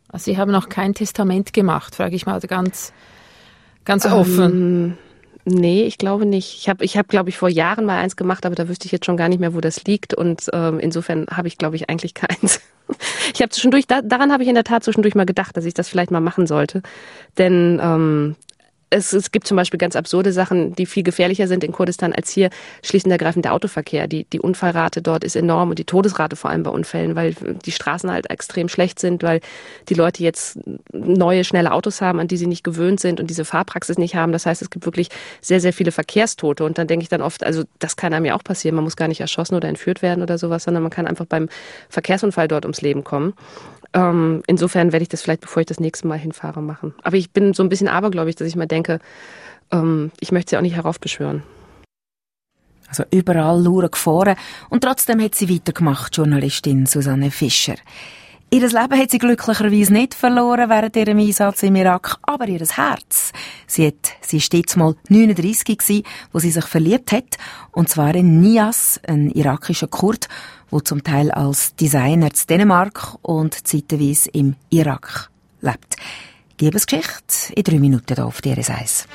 Also Sie haben noch kein Testament gemacht, frage ich mal ganz Ganz offen. Ähm, nee, ich glaube nicht. Ich habe, ich hab, glaube ich, vor Jahren mal eins gemacht, aber da wüsste ich jetzt schon gar nicht mehr, wo das liegt. Und ähm, insofern habe ich, glaube ich, eigentlich *laughs* keins. Ich habe zwischendurch, da, daran habe ich in der Tat zwischendurch mal gedacht, dass ich das vielleicht mal machen sollte. Denn ähm, es, es gibt zum Beispiel ganz absurde Sachen, die viel gefährlicher sind in Kurdistan als hier. Schlicht und ergreifend der Autoverkehr. Die, die Unfallrate dort ist enorm und die Todesrate vor allem bei Unfällen, weil die Straßen halt extrem schlecht sind, weil die Leute jetzt neue, schnelle Autos haben, an die sie nicht gewöhnt sind und diese Fahrpraxis nicht haben. Das heißt, es gibt wirklich sehr, sehr viele Verkehrstote. Und dann denke ich dann oft, also das kann einem ja auch passieren. Man muss gar nicht erschossen oder entführt werden oder sowas, sondern man kann einfach beim Verkehrsunfall dort ums Leben kommen. Ähm, insofern werde ich das vielleicht, bevor ich das nächste Mal hinfahre, machen. Aber ich bin so ein bisschen abergläubig, dass ich mal denke, ähm, ich möchte sie auch nicht heraufbeschwören. Also überall lauern Gefahren. Und trotzdem hat sie weitergemacht, Journalistin Susanne Fischer. Ihr Leben hat sie glücklicherweise nicht verloren während ihrem Einsatz im Irak, aber ihr Herz. Sie, hat, sie ist jetzt mal 39 gewesen, wo sie sich verliebt hat, und zwar in Nias, ein irakischer Kurd, wo zum Teil als Designer zu Dänemark und zeitweise im Irak lebt. Liebesgeschichte in drei Minuten hier auf DRS 1.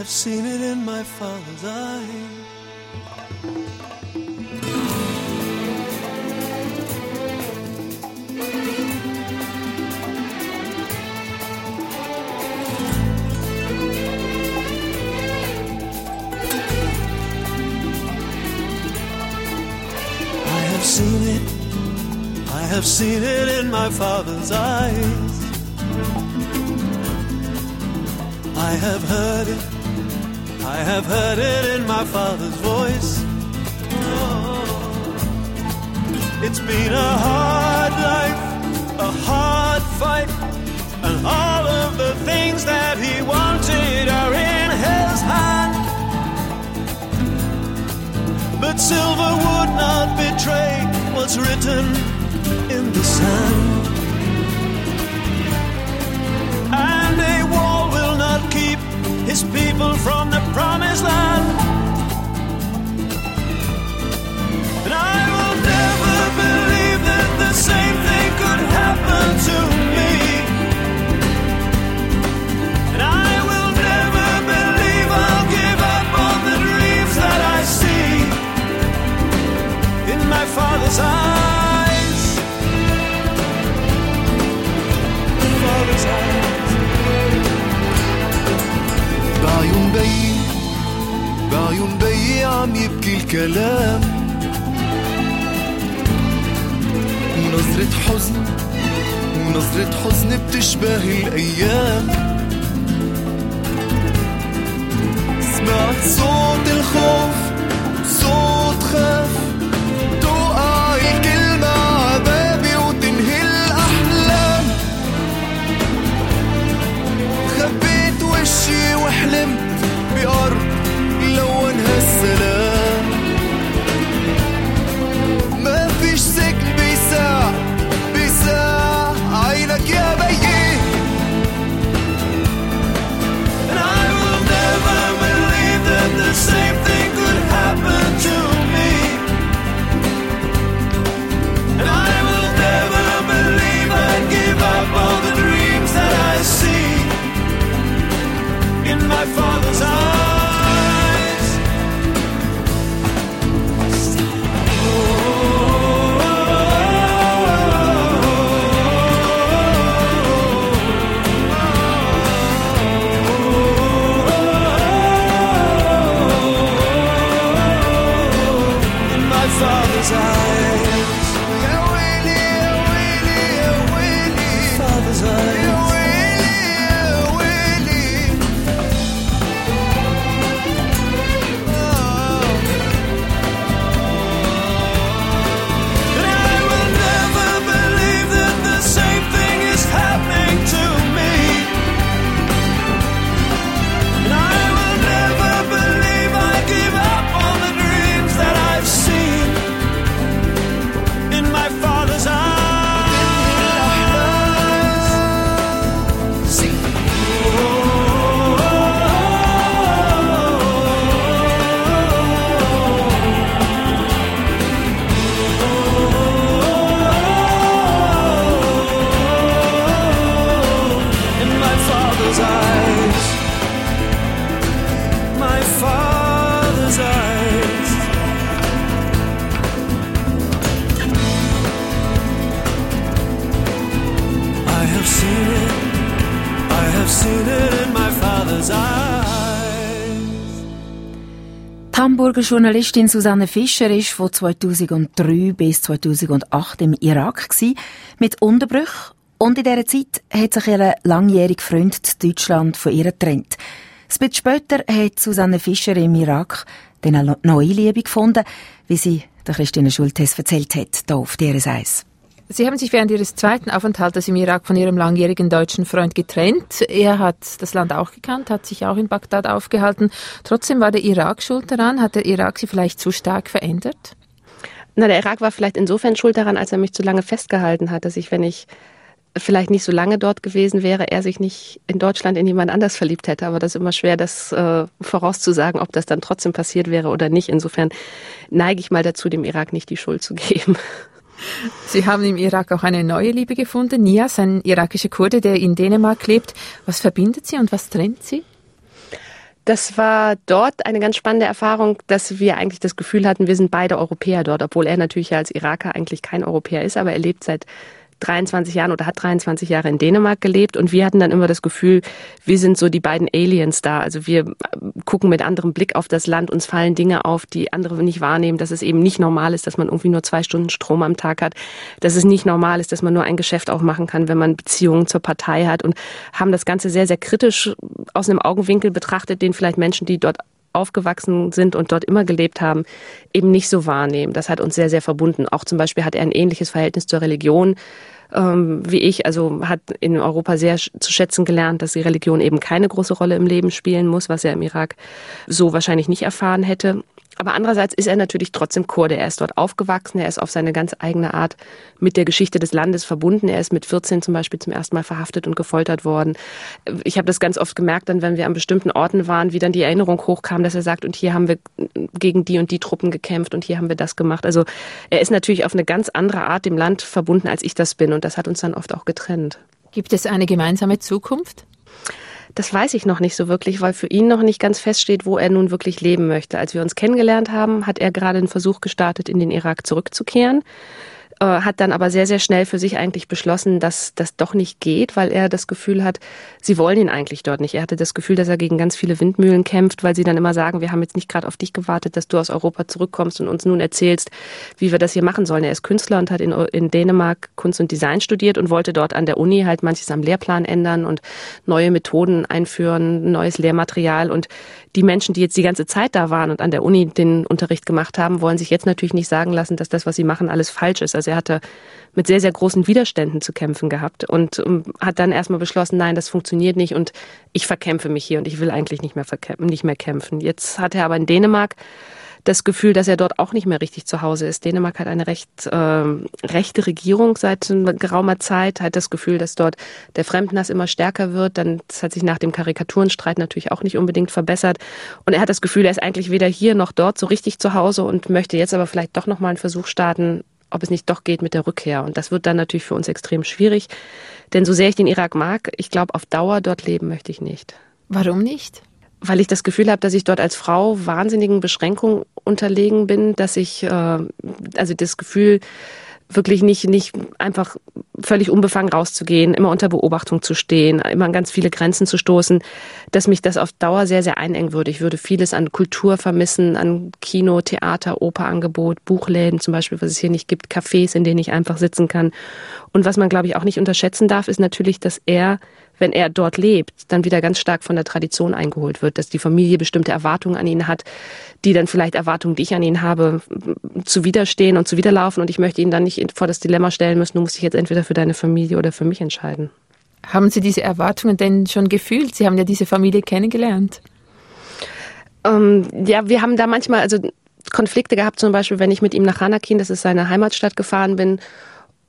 Have seen it in my father's eyes. I have seen it. I have seen it in my father's eyes. I have heard it. I have heard it in my father's voice. It's been a hard life, a hard fight, and all of the things that he wanted are in his hand. But silver would not betray what's written in the sand. His people from the promised land. And I will never believe that the same thing could happen to me. And I will never believe I'll give up on the dreams that I see in my father's eyes. عم يبكي الكلام. ونظرة حزن ونظرة حزن بتشبه الأيام. سمعت صوت الخوف صوت خاف. Die Hamburger Journalistin Susanne Fischer ist von 2003 bis 2008 im Irak gsi, mit Unterbrüchen. Und in dieser Zeit hat sich ihr langjähriger Freund Deutschland von ihr getrennt. Ein bisschen später hat Susanne Fischer im Irak eine neue Liebe gefunden, wie sie der Christine Schultes erzählt hat, hier auf DRS 1. Sie haben sich während Ihres zweiten Aufenthaltes im Irak von Ihrem langjährigen deutschen Freund getrennt. Er hat das Land auch gekannt, hat sich auch in Bagdad aufgehalten. Trotzdem war der Irak schuld daran. Hat der Irak Sie vielleicht zu stark verändert? Na, der Irak war vielleicht insofern schuld daran, als er mich zu lange festgehalten hat, dass ich, wenn ich vielleicht nicht so lange dort gewesen wäre, er sich nicht in Deutschland in jemand anders verliebt hätte. Aber das ist immer schwer, das äh, vorauszusagen, ob das dann trotzdem passiert wäre oder nicht. Insofern neige ich mal dazu, dem Irak nicht die Schuld zu geben. *laughs* Sie haben im Irak auch eine neue Liebe gefunden. Nias, ein irakischer Kurde, der in Dänemark lebt. Was verbindet Sie und was trennt Sie? Das war dort eine ganz spannende Erfahrung, dass wir eigentlich das Gefühl hatten, wir sind beide Europäer dort, obwohl er natürlich als Iraker eigentlich kein Europäer ist, aber er lebt seit 23 Jahren oder hat 23 Jahre in Dänemark gelebt und wir hatten dann immer das Gefühl, wir sind so die beiden Aliens da. Also wir äh, gucken mit anderem Blick auf das Land, uns fallen Dinge auf, die andere nicht wahrnehmen, dass es eben nicht normal ist, dass man irgendwie nur zwei Stunden Strom am Tag hat, dass es nicht normal ist, dass man nur ein Geschäft aufmachen kann, wenn man Beziehungen zur Partei hat und haben das Ganze sehr, sehr kritisch aus einem Augenwinkel betrachtet, den vielleicht Menschen, die dort aufgewachsen sind und dort immer gelebt haben, eben nicht so wahrnehmen. Das hat uns sehr, sehr verbunden. Auch zum Beispiel hat er ein ähnliches Verhältnis zur Religion ähm, wie ich, also hat in Europa sehr zu schätzen gelernt, dass die Religion eben keine große Rolle im Leben spielen muss, was er im Irak so wahrscheinlich nicht erfahren hätte. Aber andererseits ist er natürlich trotzdem Kurde. Er ist dort aufgewachsen, er ist auf seine ganz eigene Art mit der Geschichte des Landes verbunden. Er ist mit 14 zum Beispiel zum ersten Mal verhaftet und gefoltert worden. Ich habe das ganz oft gemerkt, dann, wenn wir an bestimmten Orten waren, wie dann die Erinnerung hochkam, dass er sagt, und hier haben wir gegen die und die Truppen gekämpft und hier haben wir das gemacht. Also er ist natürlich auf eine ganz andere Art dem Land verbunden, als ich das bin. Und das hat uns dann oft auch getrennt. Gibt es eine gemeinsame Zukunft? Das weiß ich noch nicht so wirklich, weil für ihn noch nicht ganz feststeht, wo er nun wirklich leben möchte. Als wir uns kennengelernt haben, hat er gerade einen Versuch gestartet, in den Irak zurückzukehren. Äh, hat dann aber sehr, sehr schnell für sich eigentlich beschlossen, dass das doch nicht geht, weil er das Gefühl hat, sie wollen ihn eigentlich dort nicht. Er hatte das Gefühl, dass er gegen ganz viele Windmühlen kämpft, weil sie dann immer sagen, wir haben jetzt nicht gerade auf dich gewartet, dass du aus Europa zurückkommst und uns nun erzählst, wie wir das hier machen sollen. Er ist Künstler und hat in, in Dänemark Kunst und Design studiert und wollte dort an der Uni halt manches am Lehrplan ändern und neue Methoden einführen, neues Lehrmaterial und die Menschen, die jetzt die ganze Zeit da waren und an der Uni den Unterricht gemacht haben, wollen sich jetzt natürlich nicht sagen lassen, dass das, was sie machen, alles falsch ist. Also er hatte mit sehr, sehr großen Widerständen zu kämpfen gehabt und um, hat dann erstmal beschlossen, nein, das funktioniert nicht und ich verkämpfe mich hier und ich will eigentlich nicht mehr, nicht mehr kämpfen. Jetzt hat er aber in Dänemark das Gefühl, dass er dort auch nicht mehr richtig zu Hause ist. Dänemark hat eine recht äh, rechte Regierung seit geraumer Zeit, hat das Gefühl, dass dort der Fremdenhass immer stärker wird. Dann das hat sich nach dem Karikaturenstreit natürlich auch nicht unbedingt verbessert. Und er hat das Gefühl, er ist eigentlich weder hier noch dort so richtig zu Hause und möchte jetzt aber vielleicht doch nochmal einen Versuch starten, ob es nicht doch geht mit der Rückkehr. Und das wird dann natürlich für uns extrem schwierig. Denn so sehr ich den Irak mag, ich glaube, auf Dauer dort leben möchte ich nicht. Warum nicht? weil ich das Gefühl habe, dass ich dort als Frau wahnsinnigen Beschränkungen unterlegen bin, dass ich äh, also das Gefühl wirklich nicht nicht einfach völlig unbefangen rauszugehen, immer unter Beobachtung zu stehen, immer an ganz viele Grenzen zu stoßen, dass mich das auf Dauer sehr sehr einengen würde. Ich würde vieles an Kultur vermissen, an Kino, Theater, Operangebot, Buchläden zum Beispiel, was es hier nicht gibt, Cafés, in denen ich einfach sitzen kann. Und was man glaube ich auch nicht unterschätzen darf, ist natürlich, dass er wenn er dort lebt, dann wieder ganz stark von der Tradition eingeholt wird, dass die Familie bestimmte Erwartungen an ihn hat, die dann vielleicht Erwartungen, die ich an ihn habe, zu widerstehen und zu widerlaufen und ich möchte ihn dann nicht vor das Dilemma stellen müssen, du musst dich jetzt entweder für deine Familie oder für mich entscheiden. Haben Sie diese Erwartungen denn schon gefühlt? Sie haben ja diese Familie kennengelernt. Ähm, ja, wir haben da manchmal also Konflikte gehabt, zum Beispiel, wenn ich mit ihm nach Hanakin, das ist seine Heimatstadt, gefahren bin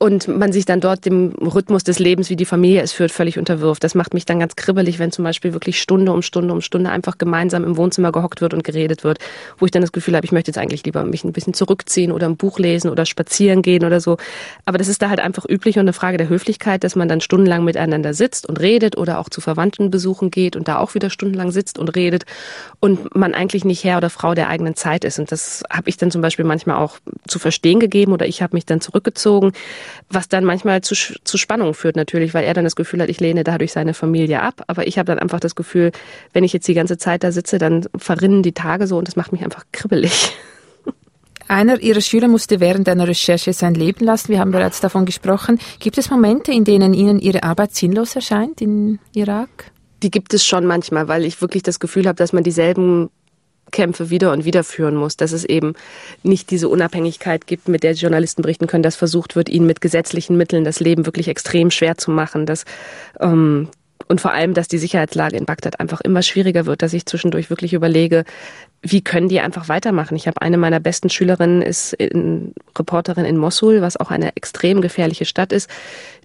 und man sich dann dort dem Rhythmus des Lebens, wie die Familie es führt, völlig unterwirft. Das macht mich dann ganz kribbelig, wenn zum Beispiel wirklich Stunde um Stunde um Stunde einfach gemeinsam im Wohnzimmer gehockt wird und geredet wird, wo ich dann das Gefühl habe, ich möchte jetzt eigentlich lieber mich ein bisschen zurückziehen oder ein Buch lesen oder spazieren gehen oder so. Aber das ist da halt einfach üblich und eine Frage der Höflichkeit, dass man dann stundenlang miteinander sitzt und redet oder auch zu Verwandtenbesuchen geht und da auch wieder stundenlang sitzt und redet und man eigentlich nicht Herr oder Frau der eigenen Zeit ist. Und das habe ich dann zum Beispiel manchmal auch zu verstehen gegeben oder ich habe mich dann zurückgezogen was dann manchmal zu, zu Spannungen führt natürlich, weil er dann das Gefühl hat, ich lehne dadurch seine Familie ab. Aber ich habe dann einfach das Gefühl, wenn ich jetzt die ganze Zeit da sitze, dann verrinnen die Tage so und das macht mich einfach kribbelig. *laughs* Einer Ihrer Schüler musste während einer Recherche sein Leben lassen. Wir haben bereits davon gesprochen. Gibt es Momente, in denen Ihnen Ihre Arbeit sinnlos erscheint in Irak? Die gibt es schon manchmal, weil ich wirklich das Gefühl habe, dass man dieselben Kämpfe wieder und wieder führen muss, dass es eben nicht diese Unabhängigkeit gibt, mit der Journalisten berichten können, dass versucht wird, ihnen mit gesetzlichen Mitteln das Leben wirklich extrem schwer zu machen, dass ähm, Und vor allem, dass die Sicherheitslage in Bagdad einfach immer schwieriger wird, dass ich zwischendurch wirklich überlege, wie können die einfach weitermachen? Ich habe eine meiner besten Schülerinnen ist in, Reporterin in Mosul, was auch eine extrem gefährliche Stadt ist.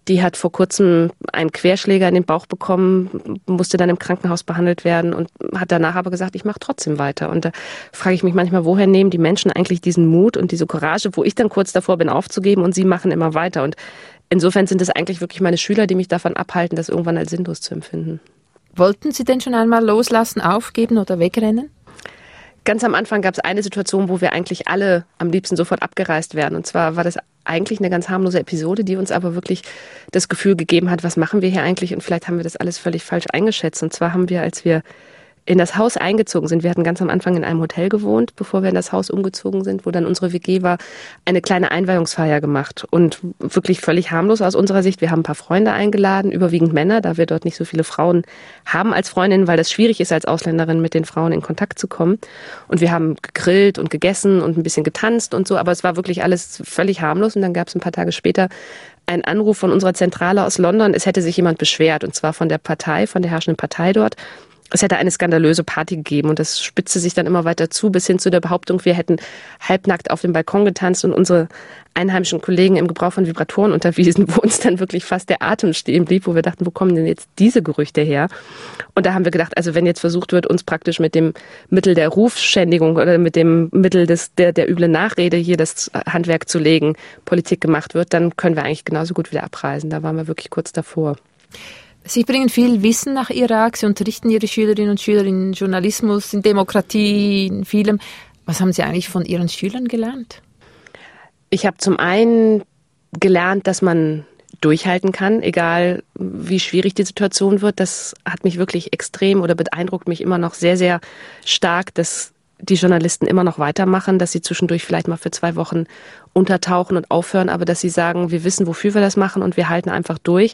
Die hat vor kurzem einen Querschläger in den Bauch bekommen, musste dann im Krankenhaus behandelt werden und hat danach aber gesagt, ich mache trotzdem weiter. Und da frage ich mich manchmal, woher nehmen die Menschen eigentlich diesen Mut und diese Courage, wo ich dann kurz davor bin aufzugeben und sie machen immer weiter. Und insofern sind es eigentlich wirklich meine Schüler, die mich davon abhalten, das irgendwann als sinnlos zu empfinden. Wollten Sie denn schon einmal loslassen, aufgeben oder wegrennen? Ganz am Anfang gab es eine Situation, wo wir eigentlich alle am liebsten sofort abgereist wären. Und zwar war das eigentlich eine ganz harmlose Episode, die uns aber wirklich das Gefühl gegeben hat, was machen wir hier eigentlich? Und vielleicht haben wir das alles völlig falsch eingeschätzt. Und zwar haben wir, als wir in das Haus eingezogen sind. Wir hatten ganz am Anfang in einem Hotel gewohnt, bevor wir in das Haus umgezogen sind, wo dann unsere WG war, eine kleine Einweihungsfeier gemacht und wirklich völlig harmlos aus unserer Sicht. Wir haben ein paar Freunde eingeladen, überwiegend Männer, da wir dort nicht so viele Frauen haben als Freundinnen, weil das schwierig ist, als Ausländerin mit den Frauen in Kontakt zu kommen. Und wir haben gegrillt und gegessen und ein bisschen getanzt und so, aber es war wirklich alles völlig harmlos. Und dann gab es ein paar Tage später einen Anruf von unserer Zentrale aus London, es hätte sich jemand beschwert, und zwar von der Partei, von der herrschenden Partei dort, es hätte eine skandalöse Party gegeben und das spitzte sich dann immer weiter zu, bis hin zu der Behauptung, wir hätten halbnackt auf dem Balkon getanzt und unsere einheimischen Kollegen im Gebrauch von Vibratoren unterwiesen, wo uns dann wirklich fast der Atem stehen blieb, wo wir dachten, wo kommen denn jetzt diese Gerüchte her? Und da haben wir gedacht, also wenn jetzt versucht wird, uns praktisch mit dem Mittel der Rufschändigung oder mit dem Mittel des, der, der üblen Nachrede hier das Handwerk zu legen, Politik gemacht wird, dann können wir eigentlich genauso gut wieder abreisen. Da waren wir wirklich kurz davor. Sie bringen viel Wissen nach Irak. Sie unterrichten Ihre Schülerinnen und Schüler in Journalismus, in Demokratie, in vielem. Was haben Sie eigentlich von Ihren Schülern gelernt? Ich habe zum einen gelernt, dass man durchhalten kann, egal wie schwierig die Situation wird. Das hat mich wirklich extrem oder beeindruckt mich immer noch sehr, sehr stark, dass die Journalisten immer noch weitermachen, dass sie zwischendurch vielleicht mal für zwei Wochen untertauchen und aufhören, aber dass sie sagen, wir wissen, wofür wir das machen und wir halten einfach durch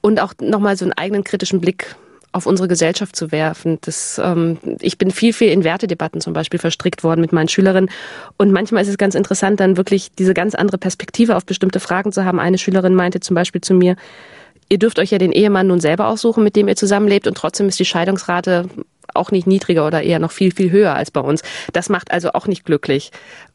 und auch nochmal so einen eigenen kritischen Blick auf unsere Gesellschaft zu werfen. Das, ähm, ich bin viel, viel in Wertedebatten zum Beispiel verstrickt worden mit meinen Schülerinnen. Und manchmal ist es ganz interessant, dann wirklich diese ganz andere Perspektive auf bestimmte Fragen zu haben. Eine Schülerin meinte zum Beispiel zu mir, ihr dürft euch ja den Ehemann nun selber aussuchen, mit dem ihr zusammenlebt und trotzdem ist die Scheidungsrate auch nicht niedriger oder eher noch viel, viel höher als bei uns. Das macht also auch nicht glücklich.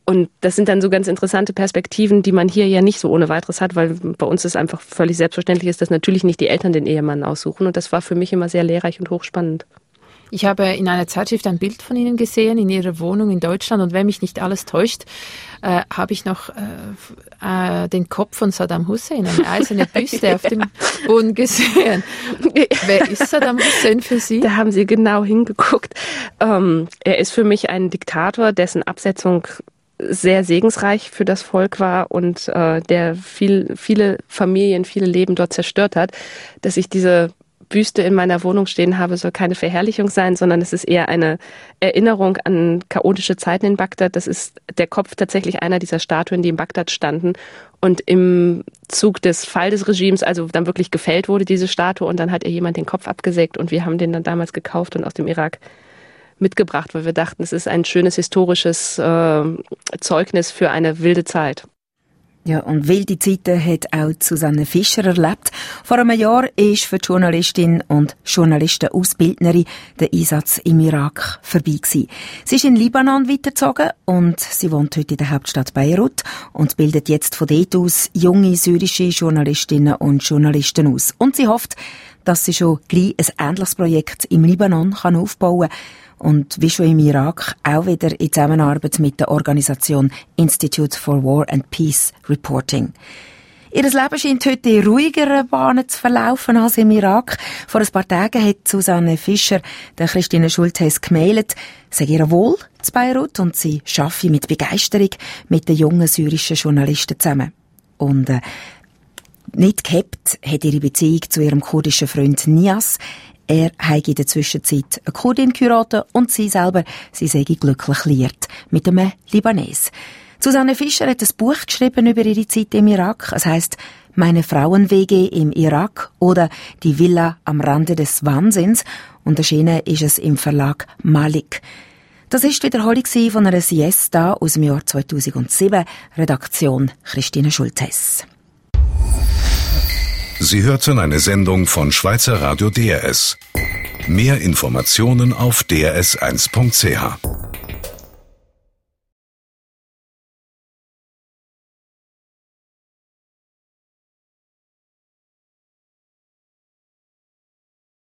Und das sind dann so ganz interessante Perspektiven, die man hier ja nicht so ohne weiteres hat, weil bei uns ist einfach völlig selbstverständlich ist, dass natürlich nicht die Eltern den Ehemann aussuchen. Und das war für mich immer sehr lehrreich und hochspannend. Ich habe in einer Zeitschrift ein Bild von Ihnen gesehen, in Ihrer Wohnung in Deutschland. Und wenn mich nicht alles täuscht, äh, habe ich noch äh, äh, den Kopf von Saddam Hussein, eine eiserne *laughs* Büste auf dem Boden gesehen. *laughs* Wer ist Saddam Hussein für Sie? Da haben Sie genau hingeguckt. Ähm, er ist für mich ein Diktator, dessen Absetzung sehr segensreich für das Volk war und äh, der viel, viele Familien, viele Leben dort zerstört hat, dass ich diese Büste in meiner Wohnung stehen habe, soll keine Verherrlichung sein, sondern es ist eher eine Erinnerung an chaotische Zeiten in Bagdad. Das ist der Kopf tatsächlich einer dieser Statuen, die in Bagdad standen und im Zug des Fall des Regimes, also dann wirklich gefällt wurde, diese Statue und dann hat ihr jemand den Kopf abgesägt und wir haben den dann damals gekauft und aus dem Irak mitgebracht, weil wir dachten, es ist ein schönes historisches äh, Zeugnis für eine wilde Zeit. Ja, und wilde Zeiten hat auch Susanne Fischer erlebt. Vor einem Jahr ist für die Journalistin und Journalistenausbildnerin der Einsatz im Irak vorbei gewesen. Sie ist in Libanon weitergezogen und sie wohnt heute in der Hauptstadt Beirut und bildet jetzt von dort aus junge syrische Journalistinnen und Journalisten aus. Und sie hofft, dass sie schon gleich ein ähnliches Projekt im Libanon kann aufbauen kann und wie schon im Irak auch wieder in Zusammenarbeit mit der Organisation Institute for War and Peace Reporting. Ihr Leben scheint heute in ruhigeren Bahnen zu verlaufen als im Irak. Vor ein paar Tagen hat Susanne Fischer der Christine Schultheiss gemeldet, sei ihr wohl zu Beirut und sie schaffe mit Begeisterung mit den jungen syrischen Journalisten zusammen. Und äh, nicht gehabt hat ihre Beziehung zu ihrem kurdischen Freund Nias. Er habe in der Zwischenzeit eine Kurdin geheiratet und sie selber, sie sei glücklich liiert mit einem Libanes. Susanne Fischer hat ein Buch geschrieben über ihre Zeit im Irak. Es heißt Meine Frauenwege im Irak oder Die Villa am Rande des Wahnsinns. Und erschienen ist es im Verlag Malik. Das ist die Wiederholung von einer Siesta aus dem Jahr 2007. Redaktion Christine Schultes. Sie hörten eine Sendung von Schweizer Radio DRS. Mehr Informationen auf drs1.ch.